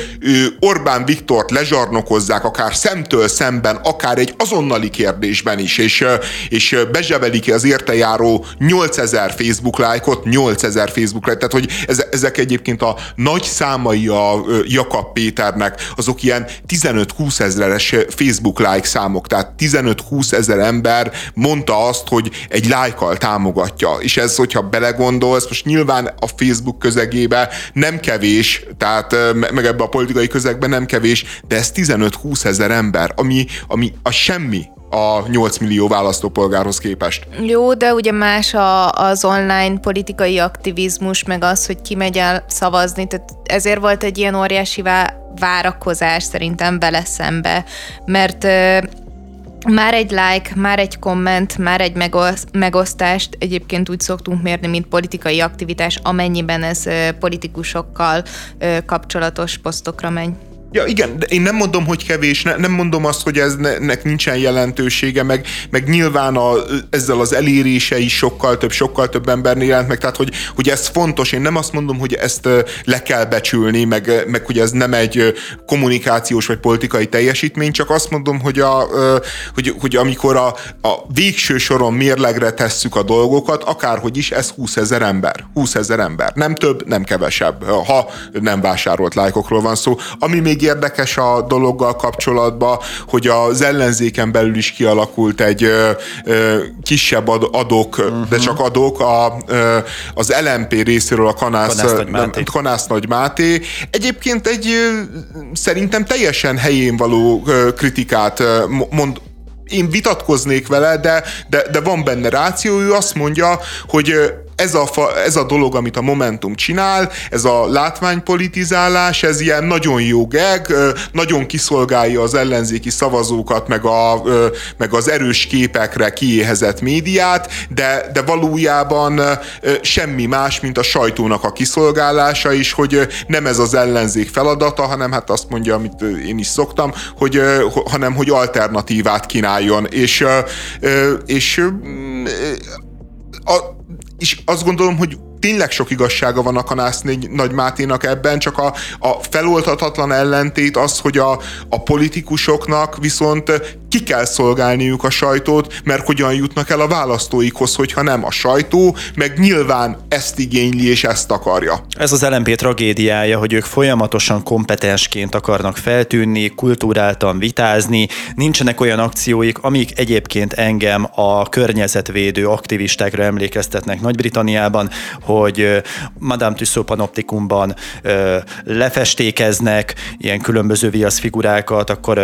Orbán Viktort lezsarnokozzák, akár szemtől szemben, akár egy azonnali kérdésben is, és, ö, és bezsebelik az érte járó 8000 Facebook lájkot, 8000 Facebook lájkot, tehát hogy ezek egyébként a nagy számai a Jakab Péternek, azok ilyen 15-20 ezeres Facebook like számok, tehát 15-20 ezer ember mondta azt, hogy egy lájkal támogatja. És ez, hogyha belegondolsz, most nyilván a Facebook közegébe nem kevés, tehát meg ebbe a politikai közegben nem kevés, de ez 15-20 ezer ember, ami, ami a semmi a 8 millió választópolgárhoz képest.
Jó, de ugye más a, az online politikai aktivizmus, meg az, hogy ki megy el szavazni, tehát ezért volt egy ilyen óriási várakozás szerintem vele szembe, mert már egy like, már egy komment, már egy megosztást egyébként úgy szoktunk mérni, mint politikai aktivitás, amennyiben ez politikusokkal kapcsolatos posztokra megy.
Ja igen, de én nem mondom, hogy kevés, ne, nem mondom azt, hogy eznek nincsen jelentősége, meg, meg nyilván a, ezzel az elérése is sokkal több, sokkal több embernél jelent meg, tehát hogy, hogy ez fontos, én nem azt mondom, hogy ezt le kell becsülni, meg, meg hogy ez nem egy kommunikációs vagy politikai teljesítmény, csak azt mondom, hogy, a, hogy, hogy amikor a, a végső soron mérlegre tesszük a dolgokat, akárhogy is, ez 20 ezer ember. 20 ezer ember. Nem több, nem kevesebb, ha nem vásárolt lájkokról van szó. Ami még még érdekes a dologgal kapcsolatban, hogy az ellenzéken belül is kialakult egy ö, ö, kisebb ad, adok, uh-huh. de csak adok a, ö, az LMP részéről a Kanász, Kanász, Nagy Máté. Kanász Nagy Máté. Egyébként egy szerintem teljesen helyén való kritikát mond, én vitatkoznék vele, de, de, de van benne ráció, ő azt mondja, hogy ez a, fa, ez a dolog, amit a Momentum csinál, ez a látványpolitizálás, ez ilyen nagyon jó geg, nagyon kiszolgálja az ellenzéki szavazókat, meg, a, meg az erős képekre kiéhezett médiát, de, de valójában semmi más, mint a sajtónak a kiszolgálása is, hogy nem ez az ellenzék feladata, hanem hát azt mondja, amit én is szoktam, hogy, hanem hogy alternatívát kínáljon. És, és a, és azt gondolom, hogy tényleg sok igazsága van a Kanász Nagy Máténak ebben, csak a, a feloltathatlan ellentét az, hogy a, a politikusoknak viszont ki kell szolgálniuk a sajtót, mert hogyan jutnak el a választóikhoz, hogyha nem a sajtó, meg nyilván ezt igényli és ezt akarja.
Ez az LMP tragédiája, hogy ők folyamatosan kompetensként akarnak feltűnni, kultúráltan vitázni, nincsenek olyan akcióik, amik egyébként engem a környezetvédő aktivistákra emlékeztetnek Nagy-Britanniában, hogy Madame Tussauds panoptikumban lefestékeznek ilyen különböző viaszfigurákat, akkor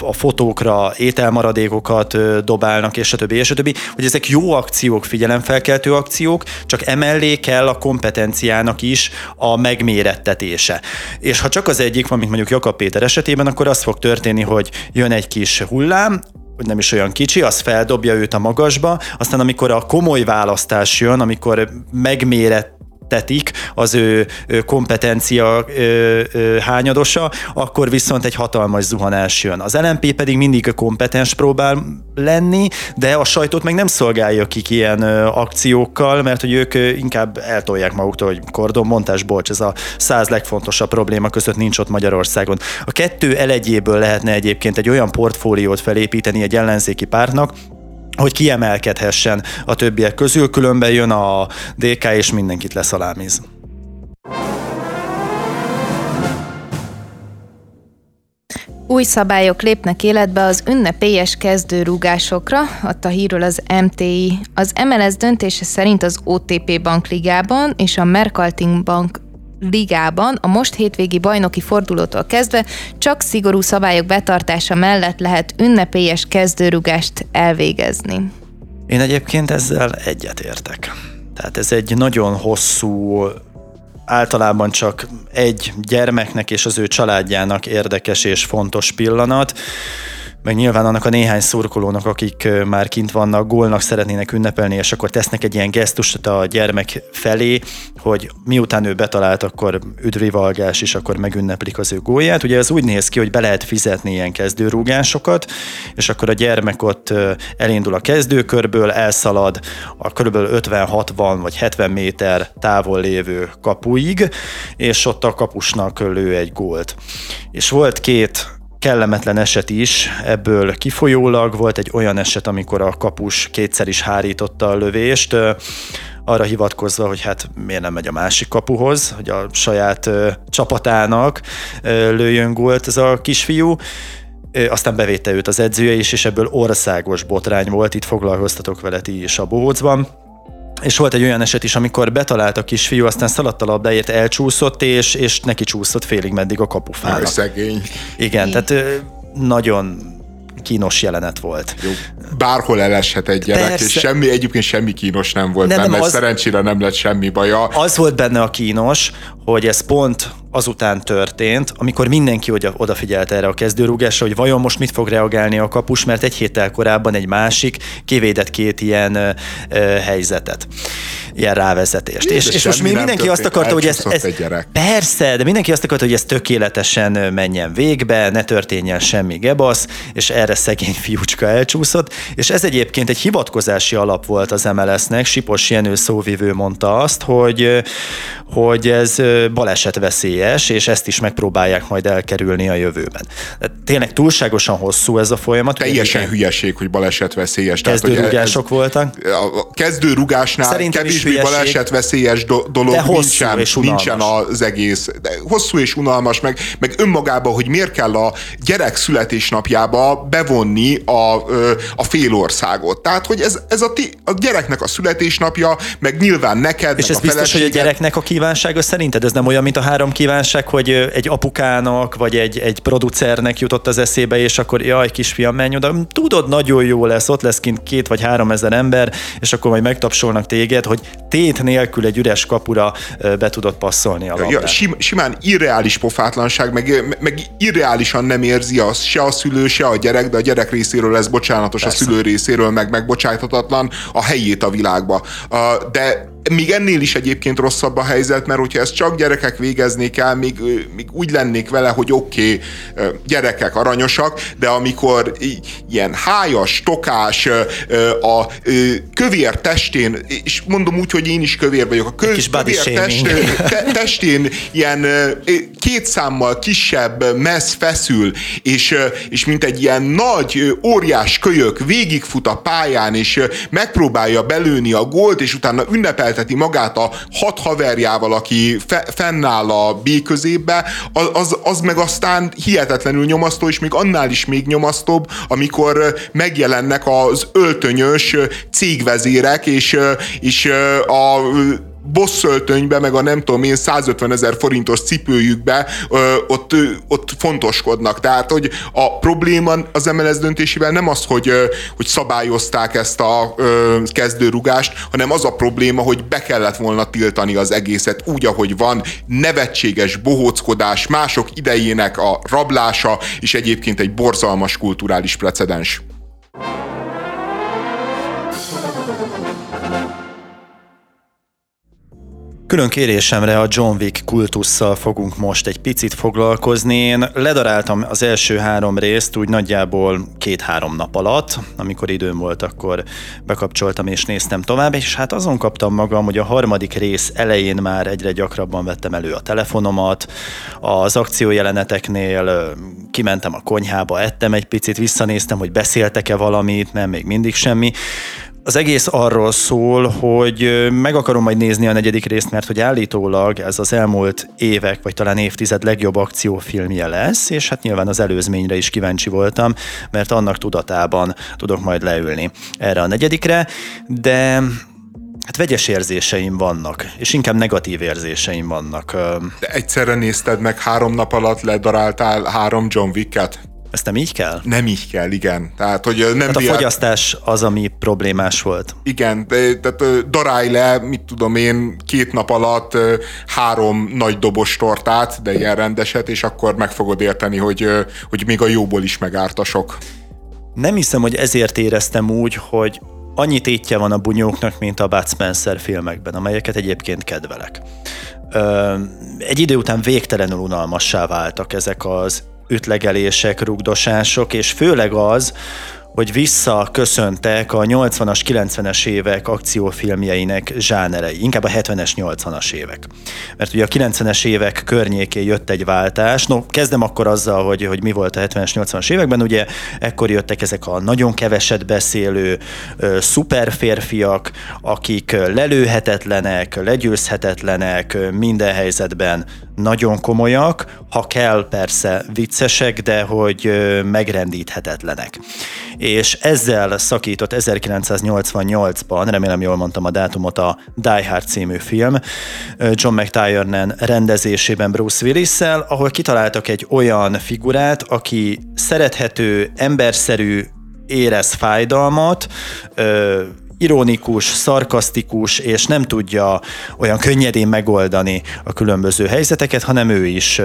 a fotókra ételmaradékokat dobálnak, és a többi, és a többi, hogy ezek jó akciók, figyelemfelkeltő akciók, csak emellé kell a kompetenciának is a megmérettetése. És ha csak az egyik van, mint mondjuk Jakab Péter esetében, akkor az fog történni, hogy jön egy kis hullám, hogy nem is olyan kicsi, az feldobja őt a magasba, aztán amikor a komoly választás jön, amikor megméret tetik az ő kompetencia hányadosa, akkor viszont egy hatalmas zuhanás jön. Az LMP pedig mindig kompetens próbál lenni, de a sajtót meg nem szolgálja ki ilyen akciókkal, mert hogy ők inkább eltolják maguktól, hogy kordon, montás, bocs, ez a száz legfontosabb probléma között nincs ott Magyarországon. A kettő elegyéből lehetne egyébként egy olyan portfóliót felépíteni egy ellenzéki pártnak, hogy kiemelkedhessen a többiek közül, különben jön a DK és mindenkit leszalámiz.
Új szabályok lépnek életbe az ünnepélyes kezdőrúgásokra, adta hírül az MTI. Az MLS döntése szerint az OTP bankligában és a Merkalting Bank ligában a most hétvégi bajnoki fordulótól kezdve csak szigorú szabályok betartása mellett lehet ünnepélyes kezdőrugást elvégezni.
Én egyébként ezzel egyetértek. Tehát ez egy nagyon hosszú, általában csak egy gyermeknek és az ő családjának érdekes és fontos pillanat meg nyilván annak a néhány szurkolónak, akik már kint vannak, gólnak szeretnének ünnepelni, és akkor tesznek egy ilyen gesztust a gyermek felé, hogy miután ő betalált, akkor üdvrivalgás, és akkor megünneplik az ő gólját. Ugye ez úgy néz ki, hogy be lehet fizetni ilyen kezdőrúgásokat, és akkor a gyermek ott elindul a kezdőkörből, elszalad a kb. 50-60 vagy 70 méter távol lévő kapuig, és ott a kapusnak lő egy gólt. És volt két kellemetlen eset is ebből kifolyólag. Volt egy olyan eset, amikor a kapus kétszer is hárította a lövést, arra hivatkozva, hogy hát miért nem megy a másik kapuhoz, hogy a saját csapatának lőjön gólt ez a kisfiú aztán bevétte őt az edzője is, és ebből országos botrány volt, itt foglalkoztatok vele ti is a bohócban. És volt egy olyan eset is, amikor betalált a kisfiú, aztán szaladt a labdáért, elcsúszott, és, és neki csúszott félig meddig a kapufának.
szegény.
Igen, tehát nagyon kínos jelenet volt. Jó.
Bárhol eleshet egy gyerek, Persze. és semmi, egyébként semmi kínos nem volt nem, benne, nem, az, szerencsére nem lett semmi baja.
Az volt benne a kínos, hogy ez pont azután történt, amikor mindenki oda, odafigyelt erre a kezdőrúgásra, hogy vajon most mit fog reagálni a kapus, mert egy héttel korábban egy másik kivédett két ilyen ö, helyzetet, ilyen rávezetést. és, és most még mindenki azt akarta, hogy ez, ez persze, de mindenki azt akarta, hogy ez tökéletesen menjen végbe, ne történjen semmi gebasz, és erre szegény fiúcska elcsúszott, és ez egyébként egy hivatkozási alap volt az MLS-nek, Sipos Jenő szóvivő mondta azt, hogy, hogy ez baleset veszélyes, és ezt is megpróbálják majd elkerülni a jövőben. Tényleg túlságosan hosszú ez a folyamat.
Teljesen hülyeség, hogy baleset veszélyes.
Kezdőrugások voltak.
A kezdőrugásnál Szerintem kevésbé baleset veszélyes do- dolog nincsen, nincsen az egész. De hosszú és unalmas, meg, meg önmagában, hogy miért kell a gyerek születésnapjába bevonni a, a félországot. Tehát, hogy ez, ez a, ti, a gyereknek a születésnapja, meg nyilván neked,
És ez biztos, hogy a gyereknek a kívánsága szerinted? Ez nem olyan, mint a három kívánság, hogy egy apukának, vagy egy, egy producernek jutott az eszébe, és akkor jaj, kisfiam, menj oda. Tudod, nagyon jó lesz, ott lesz kint két vagy három ezer ember, és akkor majd megtapsolnak téged, hogy tét nélkül egy üres kapura be tudod passzolni a labdát. Ja,
sim, simán irreális pofátlanság, meg, meg irreálisan nem érzi az se a szülő, se a gyerek, de a gyerek részéről lesz bocsánatos, Persze. a szülő részéről meg megbocsájthatatlan a helyét a világba. De még ennél is egyébként rosszabb a helyzet, mert hogyha ezt csak gyerekek végeznék el, még, még úgy lennék vele, hogy oké, okay, gyerekek aranyosak, de amikor ilyen hájas, tokás, a kövér testén, és mondom úgy, hogy én is kövér vagyok, a kö, kövér test, te, testén ilyen két számmal kisebb mesz feszül, és, és mint egy ilyen nagy, óriás kölyök végigfut a pályán, és megpróbálja belőni a gólt, és utána ünnepelteti magát a hat haverjával, aki fe, fennáll a B középbe, az, az, az meg aztán hihetetlenül nyomasztó, és még annál is még nyomasztóbb, amikor megjelennek az öltönyös cégvezérek, és, és a bosszöltönybe, meg a nem tudom én 150 ezer forintos cipőjükbe ö, ott, ö, ott fontoskodnak. Tehát, hogy a probléma az MLS döntésével nem az, hogy, ö, hogy szabályozták ezt a ö, kezdőrugást, hanem az a probléma, hogy be kellett volna tiltani az egészet úgy, ahogy van, nevetséges bohóckodás, mások idejének a rablása, és egyébként egy borzalmas kulturális precedens.
Külön kérésemre a John Wick kultusszal fogunk most egy picit foglalkozni. Én ledaráltam az első három részt úgy nagyjából két-három nap alatt, amikor időm volt, akkor bekapcsoltam és néztem tovább, és hát azon kaptam magam, hogy a harmadik rész elején már egyre gyakrabban vettem elő a telefonomat, az akciójeleneteknél kimentem a konyhába, ettem egy picit, visszanéztem, hogy beszéltek-e valamit, nem, még mindig semmi. Az egész arról szól, hogy meg akarom majd nézni a negyedik részt, mert hogy állítólag ez az elmúlt évek, vagy talán évtized legjobb akciófilmje lesz, és hát nyilván az előzményre is kíváncsi voltam, mert annak tudatában tudok majd leülni erre a negyedikre, de Hát vegyes érzéseim vannak, és inkább negatív érzéseim vannak.
De egyszerre nézted meg három nap alatt ledaráltál három John Wick-et?
Ezt nem így kell?
Nem így kell, igen. Tehát, hogy nem
hát a diák... fogyasztás az, ami problémás volt.
Igen, tehát darálj le, mit tudom én, két nap alatt három nagy dobos tortát, de ilyen rendeset, és akkor meg fogod érteni, hogy, hogy még a jóból is megártasok.
Nem hiszem, hogy ezért éreztem úgy, hogy annyi tétje van a bunyóknak, mint a Bud Spencer filmekben, amelyeket egyébként kedvelek. Egy idő után végtelenül unalmassá váltak ezek az ütlegelések, rugdosások, és főleg az, hogy visszaköszöntek a 80-as, 90-es évek akciófilmjeinek zsánerei, inkább a 70-es, 80-as évek. Mert ugye a 90-es évek környékén jött egy váltás, no, kezdem akkor azzal, hogy, hogy mi volt a 70-es, 80-as években, ugye ekkor jöttek ezek a nagyon keveset beszélő ö, szuperférfiak, akik lelőhetetlenek, legyőzhetetlenek, minden helyzetben nagyon komolyak, ha kell persze viccesek, de hogy megrendíthetetlenek. És ezzel szakított 1988-ban, remélem jól mondtam a dátumot, a Die Hard című film, John McTiernan rendezésében Bruce willis ahol kitaláltak egy olyan figurát, aki szerethető, emberszerű, érez fájdalmat, ironikus, szarkasztikus, és nem tudja olyan könnyedén megoldani a különböző helyzeteket, hanem ő is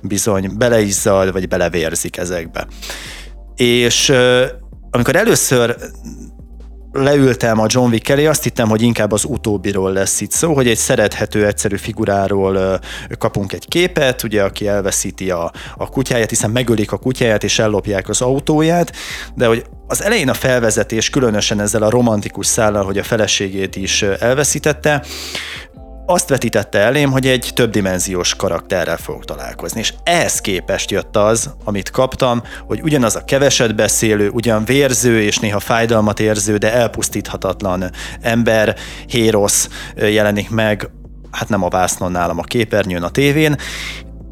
bizony beleizzad, vagy belevérzik ezekbe. És amikor először leültem a John Wick elé, azt hittem, hogy inkább az utóbbiról lesz itt szó, hogy egy szerethető, egyszerű figuráról kapunk egy képet, ugye, aki elveszíti a, a kutyáját, hiszen megölik a kutyáját és ellopják az autóját, de hogy az elején a felvezetés, különösen ezzel a romantikus szállal, hogy a feleségét is elveszítette, azt vetítette elém, hogy egy többdimenziós karakterrel fogok találkozni, és ehhez képest jött az, amit kaptam, hogy ugyanaz a keveset beszélő, ugyan vérző és néha fájdalmat érző, de elpusztíthatatlan ember, hérosz jelenik meg, hát nem a vásznon nálam a képernyőn, a tévén,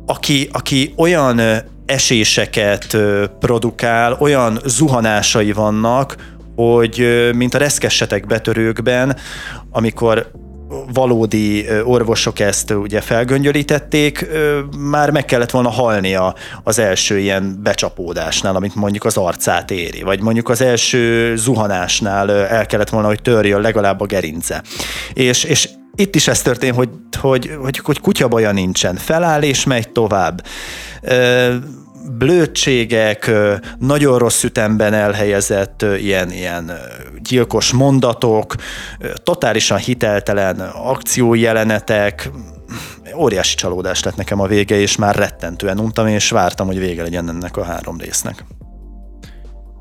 aki, aki olyan eséseket produkál, olyan zuhanásai vannak, hogy mint a reszkessetek betörőkben, amikor valódi orvosok ezt ugye felgöngyölítették, már meg kellett volna halnia az első ilyen becsapódásnál, amit mondjuk az arcát éri, vagy mondjuk az első zuhanásnál el kellett volna, hogy törjön legalább a gerince. És, és itt is ez történt, hogy, hogy, hogy, hogy kutyabaja nincsen. Feláll és megy tovább blödségek, nagyon rossz ütemben elhelyezett ilyen, ilyen gyilkos mondatok, totálisan hiteltelen akciójelenetek, óriási csalódás lett nekem a vége, és már rettentően untam, és vártam, hogy vége legyen ennek a három résznek.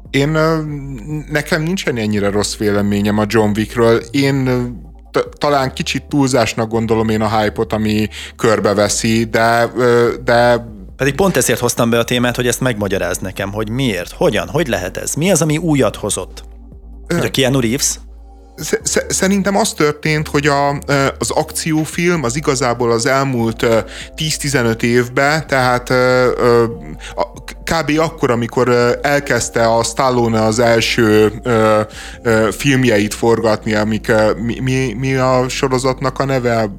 Én, nekem nincsen ennyire rossz véleményem a John Wickről. Én talán kicsit túlzásnak gondolom én a hype-ot, ami körbeveszi, de, de
pedig pont ezért hoztam be a témát, hogy ezt megmagyaráz nekem, hogy miért, hogyan, hogy lehet ez, mi az, ami újat hozott. Hogy a Keanu Reeves?
Szerintem az történt, hogy a, az akciófilm az igazából az elmúlt 10-15 évben, tehát kb. akkor, amikor elkezdte a Stallone az első filmjeit forgatni, amik mi, mi, mi a sorozatnak a neve?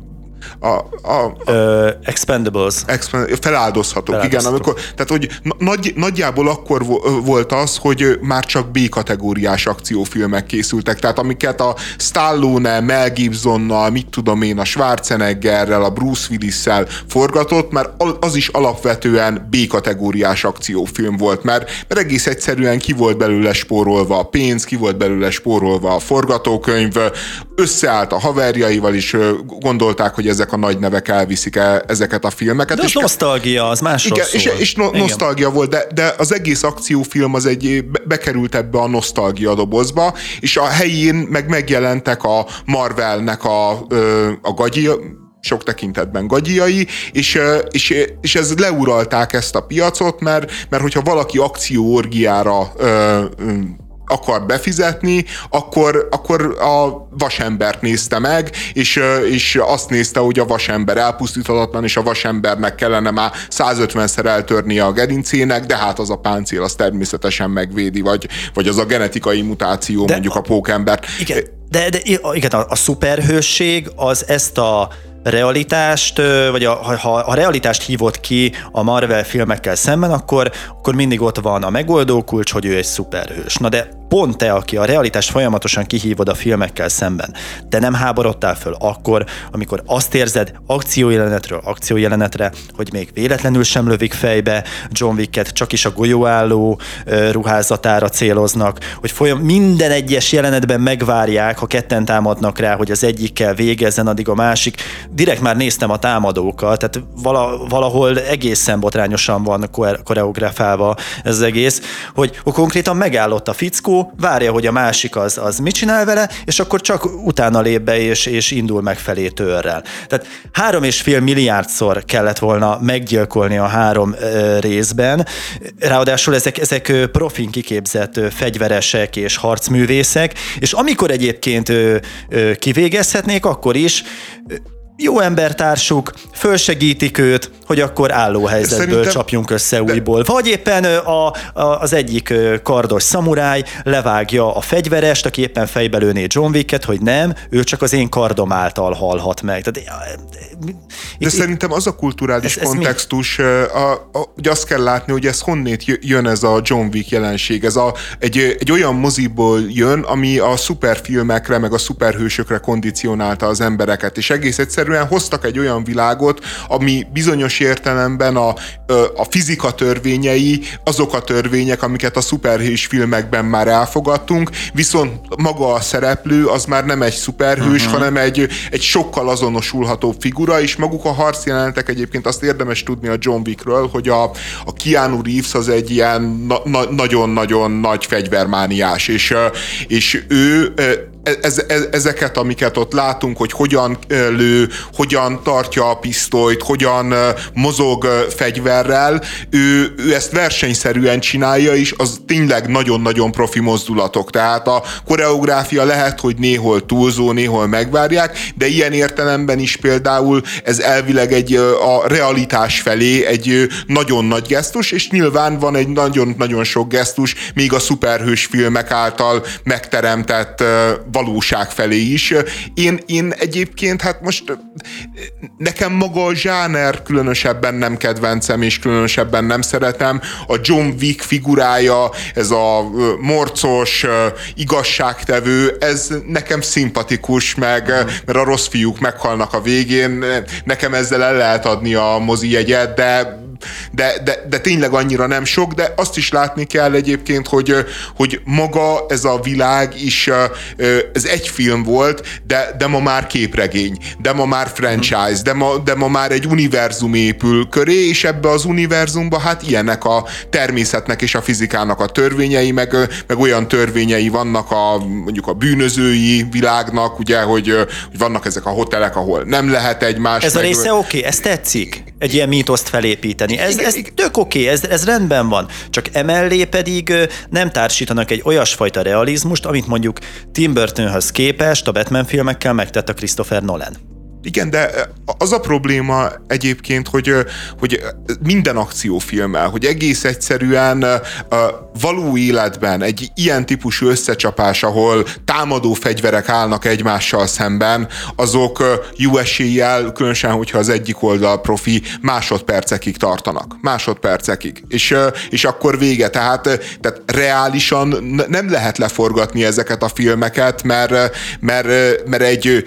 A, a, a uh, expendables.
Expend, feláldozhatók, igen. Amikor, tehát, hogy nagy, nagyjából akkor volt az, hogy már csak B-kategóriás akciófilmek készültek, tehát amiket a Stallone, Mel Gibsonnal, mit tudom én, a Schwarzeneggerrel, a Bruce Willis-szel forgatott, mert az is alapvetően B-kategóriás akciófilm volt, mert, mert egész egyszerűen ki volt belőle spórolva a pénz, ki volt belőle spórolva a forgatókönyv, összeállt a haverjaival, is gondolták, hogy ezek a nagy nevek elviszik el ezeket a filmeket.
De az és nosztalgia, az másról
igen, szól. És, és no, nosztalgia volt, de, de az egész akciófilm az egy bekerült ebbe a nosztalgia dobozba, és a helyén meg megjelentek a Marvelnek a, a gagyi, sok tekintetben gagyiai, és, és, és ez leuralták ezt a piacot, mert, mert hogyha valaki akcióorgiára akar befizetni, akkor, akkor a vasembert nézte meg, és, és azt nézte, hogy a vasember elpusztíthatatlan, és a vasembernek kellene már 150-szer eltörnie a gerincének, de hát az a páncél az természetesen megvédi, vagy, vagy az a genetikai mutáció, de mondjuk a, pókembert.
Igen, de, de igen, a, a szuperhősség az ezt a realitást, vagy a, ha a realitást hívott ki a Marvel filmekkel szemben, akkor, akkor mindig ott van a megoldó kulcs, hogy ő egy szuperhős. Na de pont te, aki a realitást folyamatosan kihívod a filmekkel szemben, te nem háborodtál föl akkor, amikor azt érzed akciójelenetről akciójelenetre, hogy még véletlenül sem lövik fejbe John Wicket, csak is a golyóálló ruházatára céloznak, hogy folyam, minden egyes jelenetben megvárják, ha ketten támadnak rá, hogy az egyikkel végezzen, addig a másik. Direkt már néztem a támadókat, tehát valahol egészen botrányosan van koreografálva ez az egész, hogy konkrétan megállott a fickó, várja, hogy a másik az, az mit csinál vele, és akkor csak utána lép be, és, és indul megfelé törrel. Tehát három és fél milliárdszor kellett volna meggyilkolni a három részben, ráadásul ezek, ezek profin kiképzett fegyveresek és harcművészek, és amikor egyébként kivégezhetnék, akkor is jó embertársuk, fölsegítik őt, hogy akkor álló helyzetből Szerintem... csapjunk össze de... újból. Vagy éppen a, a, az egyik kardos szamuráj levágja a fegyverest, aki éppen fejbelőné John Wicket, hogy nem, ő csak az én kardom által halhat meg. Tehát,
de itt, szerintem az a kulturális ez, ez kontextus, a, a, hogy azt kell látni, hogy ez honnét jön ez a John Wick jelenség. Ez a, egy, egy olyan moziból jön, ami a szuperfilmekre, meg a szuperhősökre kondicionálta az embereket, és egész egyszerűen hoztak egy olyan világot, ami bizonyos értelemben a, a fizika törvényei azok a törvények, amiket a szuperhős filmekben már elfogadtunk, viszont maga a szereplő az már nem egy szuperhős, uh-huh. hanem egy, egy sokkal azonosulhatóbb figura, és maguk a harcjelenetek egyébként azt érdemes tudni a John Wickről, hogy a, a Keanu Reeves az egy ilyen na, na, nagyon-nagyon nagy fegyvermániás, és, és ő ez, ez, ezeket, amiket ott látunk, hogy hogyan lő, hogyan tartja a pisztolyt, hogyan mozog fegyverrel, ő, ő ezt versenyszerűen csinálja, és az tényleg nagyon-nagyon profi mozdulatok. Tehát a koreográfia lehet, hogy néhol túlzó, néhol megvárják, de ilyen értelemben is például ez elvileg egy a realitás felé egy nagyon nagy gesztus, és nyilván van egy nagyon-nagyon sok gesztus, még a szuperhős filmek által megteremtett valóság felé is. Én, én egyébként, hát most nekem maga a zsáner különösebben nem kedvencem, és különösebben nem szeretem. A John Wick figurája, ez a morcos, igazságtevő, ez nekem szimpatikus, meg, mert a rossz fiúk meghalnak a végén, nekem ezzel el lehet adni a mozi jegyet, de de, de, de tényleg annyira nem sok, de azt is látni kell egyébként, hogy, hogy maga ez a világ is, ez egy film volt, de, de ma már képregény, de ma már franchise, de ma, de ma már egy univerzum épül köré, és ebbe az univerzumba hát ilyenek a természetnek és a fizikának a törvényei, meg, meg olyan törvényei vannak a mondjuk a bűnözői világnak, ugye, hogy, hogy vannak ezek a hotelek, ahol nem lehet egymás.
Ez meg... a része oké, okay, ez tetszik, egy ilyen mítoszt felépíteni. Ez, ez tök oké, okay, ez, ez rendben van. Csak emellé pedig nem társítanak egy olyasfajta realizmust, amit mondjuk Tim Burtonhöz képest a Batman filmekkel megtett a Christopher Nolan.
Igen, de az a probléma egyébként, hogy, hogy minden akciófilmmel, hogy egész egyszerűen való életben egy ilyen típusú összecsapás, ahol támadó fegyverek állnak egymással szemben, azok jó eséllyel, különösen, hogyha az egyik oldal profi, másodpercekig tartanak. Másodpercekig. És, és akkor vége. Tehát, tehát reálisan nem lehet leforgatni ezeket a filmeket, mert, mert, mert egy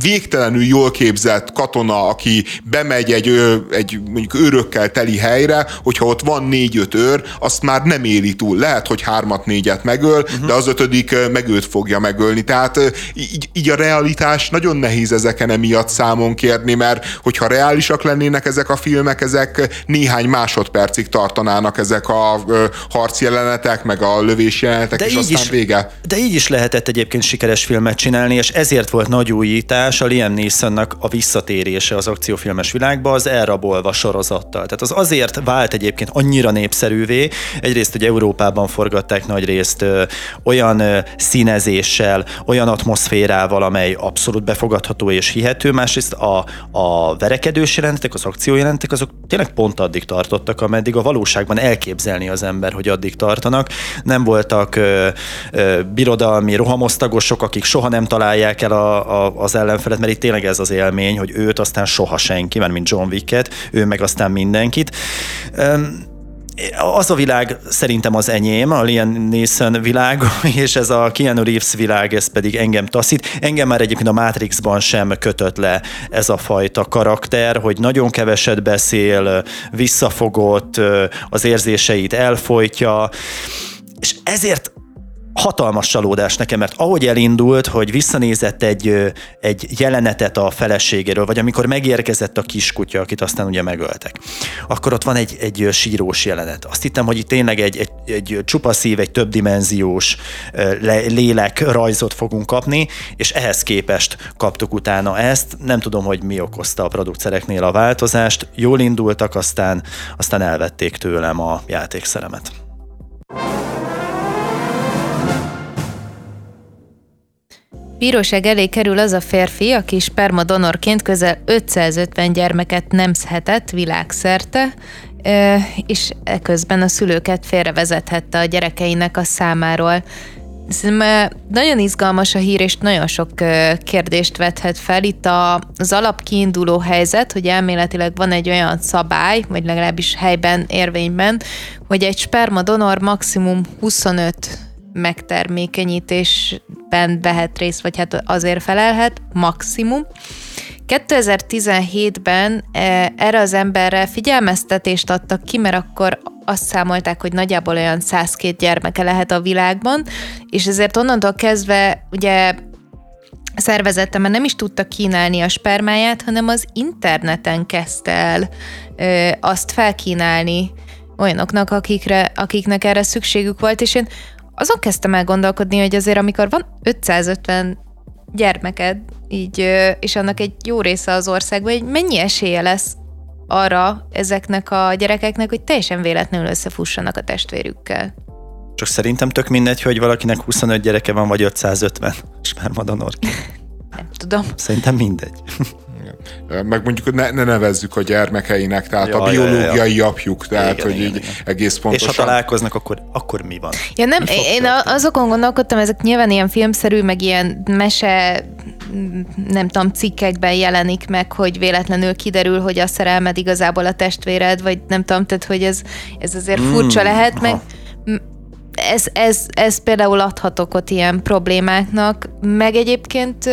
végtelenül jól képzett katona, aki bemegy egy, egy mondjuk őrökkel teli helyre, hogyha ott van négy-öt őr, azt már nem éli túl. Lehet, hogy hármat-négyet megöl, uh-huh. de az ötödik meg őt fogja megölni. Tehát így, így a realitás nagyon nehéz ezeken emiatt számon kérni, mert hogyha reálisak lennének ezek a filmek, ezek néhány másodpercig tartanának ezek a harcjelenetek, meg a lövés jelenetek, de és aztán
is,
vége.
De így is lehetett egyébként sikeres filmet csinálni, és ezért volt nagy újítás, megoldás a Liam Neesonnak a visszatérése az akciófilmes világba az elrabolva sorozattal. Tehát az azért vált egyébként annyira népszerűvé, egyrészt, hogy Európában forgatták nagy részt ö, olyan ö, színezéssel, olyan atmoszférával, amely abszolút befogadható és hihető, másrészt a, a verekedős jelentek, az akciójelentek, azok tényleg pont addig tartottak, ameddig a valóságban elképzelni az ember, hogy addig tartanak. Nem voltak ö, ö, birodalmi rohamosztagosok, akik soha nem találják el a, a, az ellen ellenfelet, mert itt tényleg ez az élmény, hogy őt aztán soha senki, mert mint John Wicket, ő meg aztán mindenkit. Az a világ szerintem az enyém, a Liam Neeson világ, (laughs) és ez a Keanu Reeves világ, ez pedig engem taszít. Engem már egyébként a Matrixban sem kötött le ez a fajta karakter, hogy nagyon keveset beszél, visszafogott, az érzéseit elfolytja, és ezért hatalmas csalódás nekem, mert ahogy elindult, hogy visszanézett egy, egy jelenetet a feleségéről, vagy amikor megérkezett a kiskutya, akit aztán ugye megöltek, akkor ott van egy, egy sírós jelenet. Azt hittem, hogy itt tényleg egy, egy, egy csupaszív, egy többdimenziós lélek rajzot fogunk kapni, és ehhez képest kaptuk utána ezt. Nem tudom, hogy mi okozta a producereknél a változást. Jól indultak, aztán, aztán elvették tőlem a játékszeremet.
Bíróság elé kerül az a férfi, aki spermadonorként közel 550 gyermeket nemzhetett világszerte, és eközben a szülőket félrevezethette a gyerekeinek a számáról. Szerintem nagyon izgalmas a hír, és nagyon sok kérdést vethet fel. Itt az alapkiinduló helyzet, hogy elméletileg van egy olyan szabály, vagy legalábbis helyben, érvényben, hogy egy spermadonor maximum 25 megtermékenyítésben vehet részt, vagy hát azért felelhet, maximum. 2017-ben e, erre az emberre figyelmeztetést adtak ki, mert akkor azt számolták, hogy nagyjából olyan 102 gyermeke lehet a világban, és ezért onnantól kezdve ugye szervezete mert nem is tudta kínálni a spermáját, hanem az interneten kezdte el ö, azt felkínálni olyanoknak, akikre, akiknek erre szükségük volt, és én azon kezdtem el gondolkodni, hogy azért amikor van 550 gyermeked, így, és annak egy jó része az országban, hogy mennyi esélye lesz arra ezeknek a gyerekeknek, hogy teljesen véletlenül összefussanak a testvérükkel.
Csak szerintem tök mindegy, hogy valakinek 25 gyereke van, vagy 550 spermadonor.
Nem tudom.
Szerintem mindegy.
Meg mondjuk ne, ne nevezzük a gyermekeinek, tehát ja, a biológiai ja, ja. apjuk, tehát igen, hogy igen, így igen. egész pontosan.
És ha találkoznak, akkor, akkor mi van?
Ja nem, én azokon gondolkodtam, ezek nyilván ilyen filmszerű, meg ilyen mese nem tudom, cikkekben jelenik meg, hogy véletlenül kiderül, hogy a szerelmed igazából a testvéred, vagy nem tudom, tehát hogy ez, ez azért mm, furcsa lehet, meg ez, ez, ez például adhat okot ilyen problémáknak, meg egyébként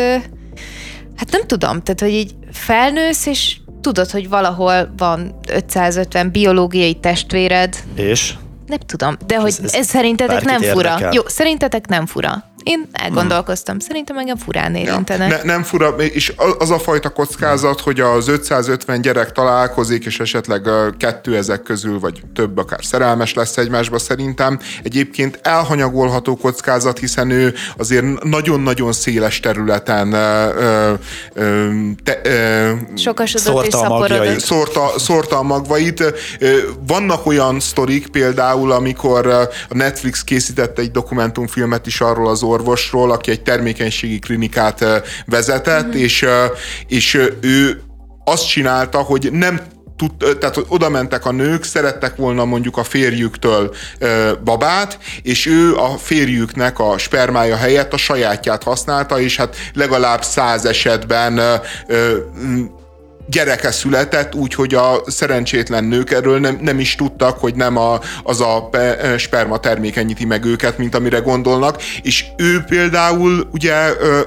Hát nem tudom, tehát hogy így felnősz, és tudod, hogy valahol van 550 biológiai testvéred.
És?
Nem tudom, de hogy ez, ez, ez szerintetek nem fura. Érdekel. Jó, szerintetek nem fura. Én elgondolkoztam, hmm. szerintem engem furán érintenek.
Ja, ne, nem fura, és az a fajta kockázat, hogy az 550 gyerek találkozik, és esetleg kettő ezek közül, vagy több akár szerelmes lesz egymásba szerintem. Egyébként elhanyagolható kockázat, hiszen ő azért nagyon-nagyon széles területen ö, ö, te, ö,
Sokasodott és szaporodott.
Szórta, szórta a magvait. Vannak olyan sztorik például, amikor a Netflix készített egy dokumentumfilmet is arról az orvosról, aki egy termékenységi klinikát vezetett, mm-hmm. és, és ő azt csinálta, hogy nem tud, tehát hogy oda mentek a nők, szerettek volna mondjuk a férjüktől ö, babát, és ő a férjüknek a spermája helyett a sajátját használta, és hát legalább száz esetben ö, ö, gyereke született, úgyhogy a szerencsétlen nők erről nem, nem is tudtak, hogy nem a, az a sperma termékenyíti meg őket, mint amire gondolnak, és ő például ugye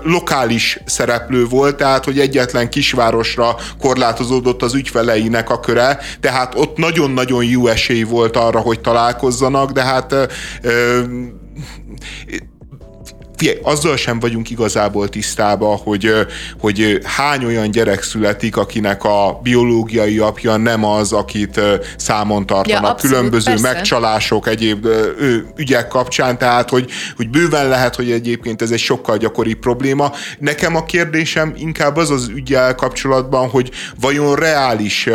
lokális szereplő volt, tehát hogy egyetlen kisvárosra korlátozódott az ügyfeleinek a köre, tehát ott nagyon-nagyon jó esély volt arra, hogy találkozzanak, de hát figyelj, azzal sem vagyunk igazából tisztában, hogy, hogy hány olyan gyerek születik, akinek a biológiai apja nem az, akit számon tartanak ja, abszolút, különböző persze. megcsalások, egyéb ügyek kapcsán, tehát hogy, hogy bőven lehet, hogy egyébként ez egy sokkal gyakori probléma. Nekem a kérdésem inkább az az ügyel kapcsolatban, hogy vajon reális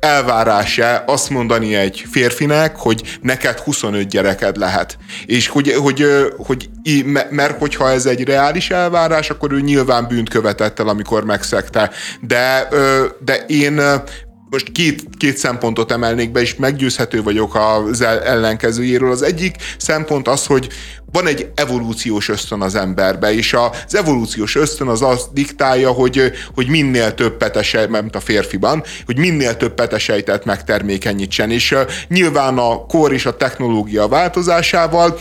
elvárás-e azt mondani egy férfinek, hogy neked 25 gyereked lehet. És hogy, hogy, hogy mert hogyha ez egy reális elvárás, akkor ő nyilván bűnt követett el, amikor megszegte. De, de én most két, két szempontot emelnék be, és meggyőzhető vagyok az ellenkezőjéről. Az egyik szempont az, hogy van egy evolúciós ösztön az emberbe, és az evolúciós ösztön az azt diktálja, hogy, hogy minél több petesej, mint a férfiban, hogy minél több petesejtet megtermékenyítsen, és nyilván a kor és a technológia változásával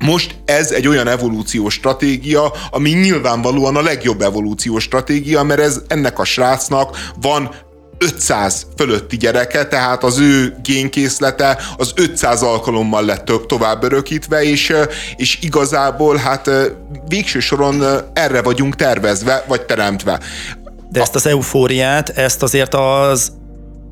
most ez egy olyan evolúciós stratégia, ami nyilvánvalóan a legjobb evolúciós stratégia, mert ez ennek a srácnak van 500 fölötti gyereke, tehát az ő génkészlete az 500 alkalommal lett több tovább örökítve, és, és igazából hát végső soron erre vagyunk tervezve, vagy teremtve.
De ezt az eufóriát, ezt azért az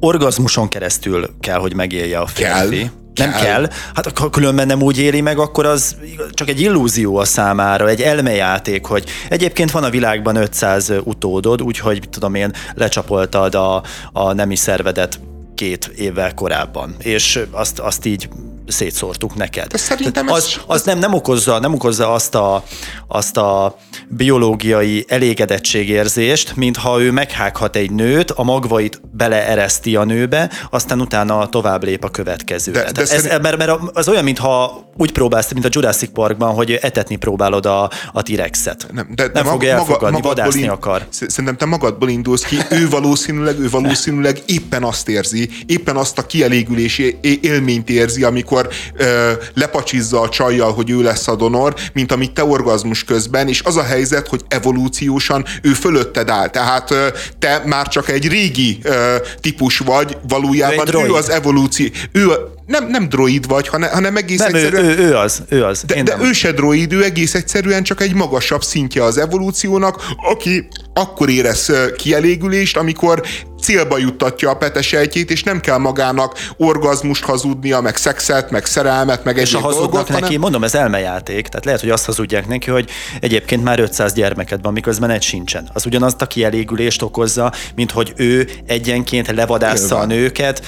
orgazmuson keresztül kell, hogy megélje a férfi. Kell nem kell. kell. Hát ha különben nem úgy éri meg, akkor az csak egy illúzió a számára, egy elmejáték, hogy egyébként van a világban 500 utódod, úgyhogy tudom én, lecsapoltad a, a nemi szervedet két évvel korábban, és azt, azt így szétszórtuk neked.
De szerintem
az, ez... az nem, nem, okozza, nem okozza azt a, azt a biológiai elégedettségérzést, mintha ő meghághat egy nőt, a magvait beleereszti a nőbe, aztán utána tovább lép a következőre. De, de ez, szerint... mert, mert az olyan, mintha úgy próbálsz, mint a Jurassic Parkban, hogy etetni próbálod a, a T-rexet. Nem, de, de nem fogja maga, elfogadni, vadászni in, akar.
Szerintem te magadból indulsz ki, ő valószínűleg, ő valószínűleg éppen azt érzi, éppen azt a kielégülési élményt érzi, amikor ö, lepacsizza a csajjal, hogy ő lesz a donor, mint amit te orgazmus közben, és az a helyzet, hogy evolúciósan ő fölötted áll. Tehát ö, te már csak egy régi ö, típus vagy, valójában ő, ő az evolúció. Ő nem, nem droid vagy, hanem, hanem egész nem, egyszerűen...
Ő, ő, ő az, ő az.
De, de ő se droid, ő egész egyszerűen csak egy magasabb szintje az evolúciónak, aki akkor érez kielégülést, amikor célba juttatja a petesejtjét, és nem kell magának orgazmust hazudnia, meg szexet, meg szerelmet, meg egy És a hazudnak dolgot,
neki, hanem... mondom, ez elmejáték, tehát lehet, hogy azt hazudják neki, hogy egyébként már 500 gyermeked van, miközben egy sincsen. Az ugyanazt a kielégülést okozza, mint hogy ő egyenként levadásza a nőket,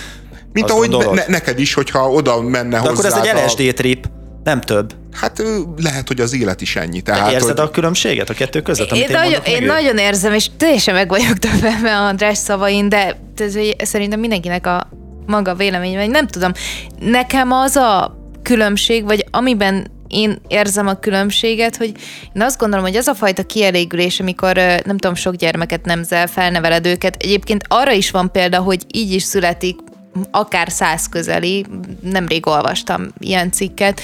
mint ahogy ne, neked is, hogyha oda menne
hozzá. akkor ez egy LSD trip, nem több.
Hát lehet, hogy az élet is ennyi.
Tehát, Érzed hogy... a különbséget a kettő között?
Amit én, én, nagyon, én nagyon érzem, és teljesen meg vagyok többenve a András szavain, de szerintem mindenkinek a maga véleménye, vagy nem tudom. Nekem az a különbség, vagy amiben én érzem a különbséget, hogy én azt gondolom, hogy az a fajta kielégülés, amikor nem tudom, sok gyermeket nemzel, felneveled őket. Egyébként arra is van példa, hogy így is születik akár száz közeli, nemrég olvastam ilyen cikket,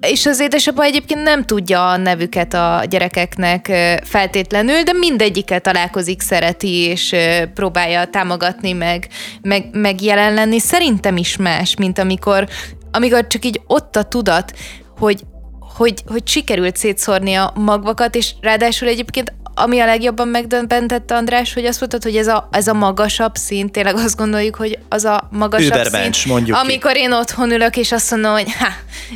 és az édesapa egyébként nem tudja a nevüket a gyerekeknek feltétlenül, de mindegyiket találkozik, szereti, és próbálja támogatni, meg, meg, meg jelen lenni. Szerintem is más, mint amikor, amikor csak így ott a tudat, hogy hogy, hogy sikerült szétszórni a magvakat, és ráadásul egyébként ami a legjobban megdöbbentette András, hogy azt mondtad, hogy ez a, ez a magasabb szint, tényleg azt gondoljuk, hogy az a magasabb
Überbench,
szint,
mondjuk
amikor ki. én otthon ülök, és azt mondom, hogy ha,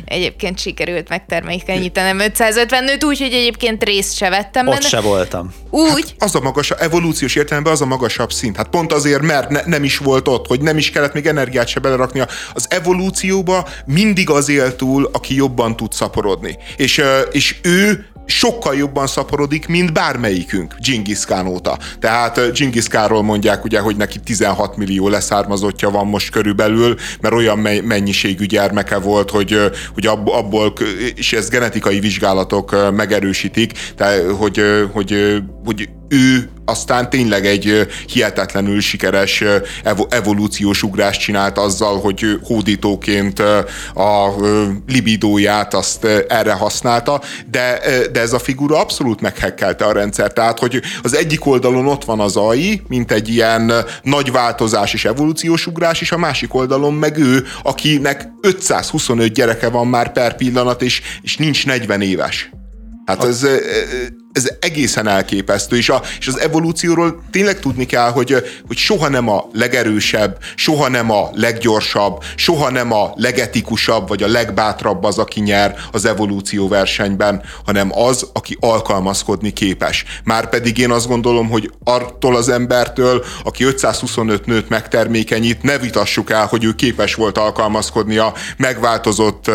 egyébként sikerült megtermékenyítenem 550 nőt, úgyhogy egyébként részt se vettem
Ott benne. se voltam.
Úgy? Hát
az a magas, evolúciós értelemben az a magasabb szint. Hát pont azért, mert ne, nem is volt ott, hogy nem is kellett még energiát se beleraknia. Az evolúcióba mindig az él túl, aki jobban tud szaporodni. És, és ő sokkal jobban szaporodik, mint bármelyikünk Genghis Khan óta. Tehát Genghis Khanról mondják ugye, hogy neki 16 millió leszármazottja van most körülbelül, mert olyan mennyiségű gyermeke volt, hogy, hogy abból, és ezt genetikai vizsgálatok megerősítik, tehát hogy, hogy, hogy ő aztán tényleg egy hihetetlenül sikeres evolúciós ugrást csinált azzal, hogy hódítóként a libidóját azt erre használta, de, de ez a figura abszolút meghekkelte a rendszer. Tehát, hogy az egyik oldalon ott van az AI, mint egy ilyen nagy változás és evolúciós ugrás, és a másik oldalon meg ő, akinek 525 gyereke van már per pillanat, és, és nincs 40 éves. Hát ez, ez egészen elképesztő, és, a, és az evolúcióról tényleg tudni kell, hogy, hogy soha nem a legerősebb, soha nem a leggyorsabb, soha nem a legetikusabb, vagy a legbátrabb az, aki nyer az evolúció versenyben, hanem az, aki alkalmazkodni képes. Márpedig én azt gondolom, hogy attól az embertől, aki 525 nőt megtermékenyít, ne vitassuk el, hogy ő képes volt alkalmazkodni a megváltozott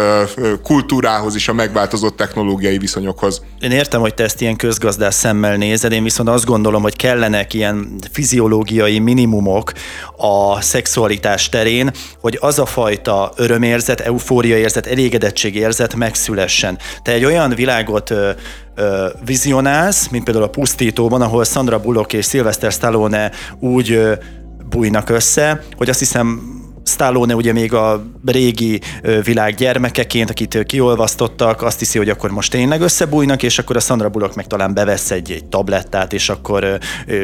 kultúrához és a megváltozott technológiai viszonyokhoz.
Én értem, hogy te ezt ilyen közgazdás szemmel nézed, én viszont azt gondolom, hogy kellenek ilyen fiziológiai minimumok a szexualitás terén, hogy az a fajta örömérzet, eufóriaérzet, elégedetségérzet megszülessen. Te egy olyan világot ö, vizionálsz, mint például a Pusztítóban, ahol Sandra Bullock és Sylvester Stallone úgy ö, bújnak össze, hogy azt hiszem Stallone ugye még a régi világ gyermekeként, akit kiolvasztottak, azt hiszi, hogy akkor most tényleg összebújnak, és akkor a Sandra Bullock meg talán bevesz egy, egy tablettát, és akkor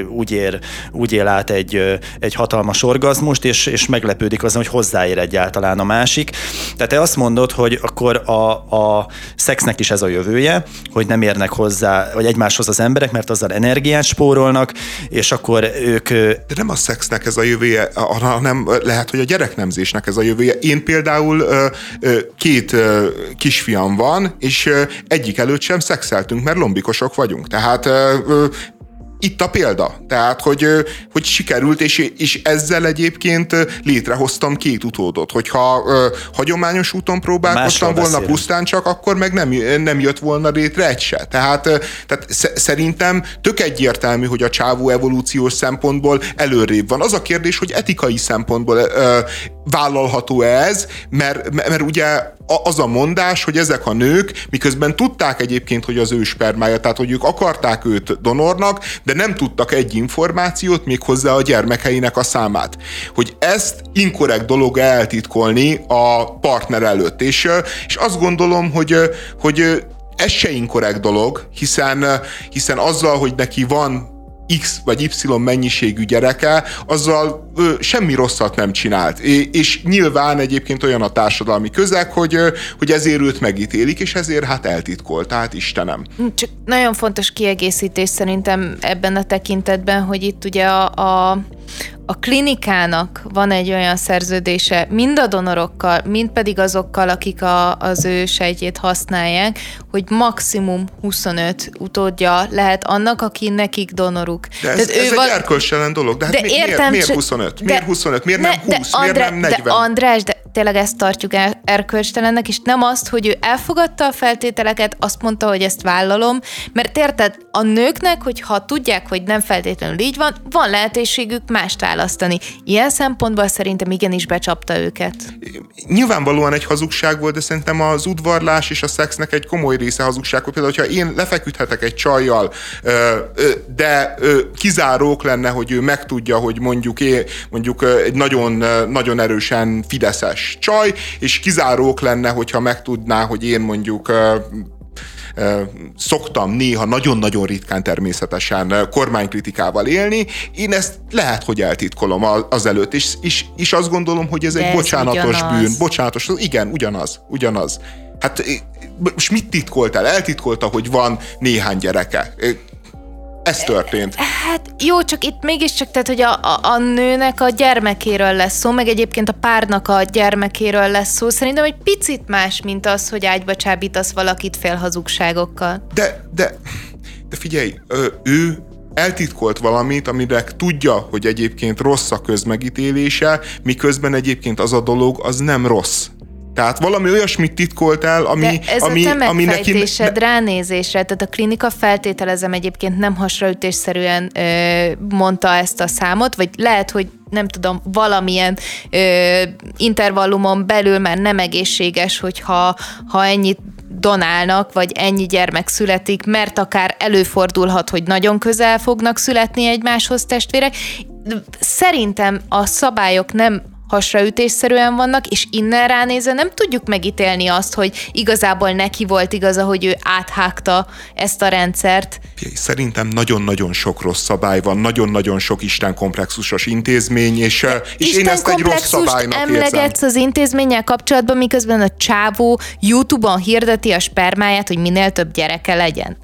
úgy, ér, úgy él át egy, egy hatalmas orgazmust, és, és meglepődik azon, hogy hozzáér egyáltalán a másik. Tehát te azt mondod, hogy akkor a, a szexnek is ez a jövője, hogy nem érnek hozzá, vagy egymáshoz az emberek, mert azzal energiát spórolnak, és akkor ők...
De nem a szexnek ez a jövője, hanem lehet, hogy a gyerek gyereknemzésnek ez a jövője. Én például két kisfiam van, és egyik előtt sem szexeltünk, mert lombikosok vagyunk. Tehát itt a példa. Tehát, hogy, hogy sikerült, és, és ezzel egyébként létrehoztam két utódot. Hogyha ö, hagyományos úton próbálkoztam volna pusztán csak, akkor meg nem, nem jött volna létre egy se. Tehát, tehát szerintem tök egyértelmű, hogy a csávó evolúciós szempontból előrébb van. Az a kérdés, hogy etikai szempontból ö, vállalható ez, mert, mert ugye az a mondás, hogy ezek a nők, miközben tudták egyébként, hogy az ő spermája, tehát hogy ők akarták őt donornak, de nem tudtak egy információt, még hozzá a gyermekeinek a számát. Hogy ezt inkorrekt dolog eltitkolni a partner előtt. És, és azt gondolom, hogy, hogy ez se inkorrekt dolog, hiszen, hiszen azzal, hogy neki van X vagy Y mennyiségű gyereke, azzal ö, semmi rosszat nem csinált. É, és nyilván egyébként olyan a társadalmi közeg, hogy, ö, hogy ezért őt megítélik, és ezért hát eltitkolt, tehát Istenem.
Csak nagyon fontos kiegészítés szerintem ebben a tekintetben, hogy itt ugye a, a a klinikának van egy olyan szerződése, mind a donorokkal, mind pedig azokkal, akik a, az ő sejtjét használják, hogy maximum 25 utódja lehet annak, aki nekik donoruk.
De ez, Tehát ez ő egy erkölcselen dolog. De, hát de mi, értem, miért, miért 25? De, miért 25? Miért ne, nem 20? De miért nem 40?
De András, de tényleg ezt tartjuk el, erkölcstelennek, és nem azt, hogy ő elfogadta a feltételeket, azt mondta, hogy ezt vállalom, mert érted, a nőknek, hogyha tudják, hogy nem feltétlenül így van, van lehetőségük mást választani. Ilyen szempontból szerintem igenis becsapta őket.
Nyilvánvalóan egy hazugság volt, de szerintem az udvarlás és a szexnek egy komoly része hazugság. Például, hogyha én lefeküdhetek egy csajjal, de kizárók lenne, hogy ő megtudja, hogy mondjuk, mondjuk egy nagyon, nagyon erősen fideszes, rendes csaj, és kizárók lenne, hogyha megtudná, hogy én mondjuk szoktam néha nagyon-nagyon ritkán természetesen kormánykritikával élni, én ezt lehet, hogy eltitkolom azelőtt, és, és, és azt gondolom, hogy ez De egy ez bocsánatos ugyanaz. bűn. Bocsánatos, igen, ugyanaz, ugyanaz. Hát és mit titkolt el? Eltitkolta, hogy van néhány gyereke. Ez történt.
Hát jó, csak itt mégiscsak, tehát, hogy a, a, a nőnek a gyermekéről lesz szó, meg egyébként a párnak a gyermekéről lesz szó. Szerintem egy picit más, mint az, hogy ágyba csábítasz valakit fél hazugságokkal.
De, de, de figyelj, ő eltitkolt valamit, aminek tudja, hogy egyébként rossz a közmegítélése, miközben egyébként az a dolog az nem rossz. Tehát valami olyasmit titkolt el, ami,
De ez
ami,
a ami neki... ránézésre, tehát a klinika feltételezem egyébként nem hasraütésszerűen ö, mondta ezt a számot, vagy lehet, hogy nem tudom, valamilyen ö, intervallumon belül már nem egészséges, hogyha ha ennyit donálnak, vagy ennyi gyermek születik, mert akár előfordulhat, hogy nagyon közel fognak születni egymáshoz testvérek. Szerintem a szabályok nem hasraütésszerűen vannak, és innen ránézve nem tudjuk megítélni azt, hogy igazából neki volt igaza, hogy ő áthágta ezt a rendszert.
Szerintem nagyon-nagyon sok rossz szabály van, nagyon-nagyon sok Isten komplexusos intézmény, és, és én ezt egy rossz szabálynak
emlegetsz érzem. az intézménnyel kapcsolatban, miközben a csávó YouTube-on hirdeti a spermáját, hogy minél több gyereke legyen.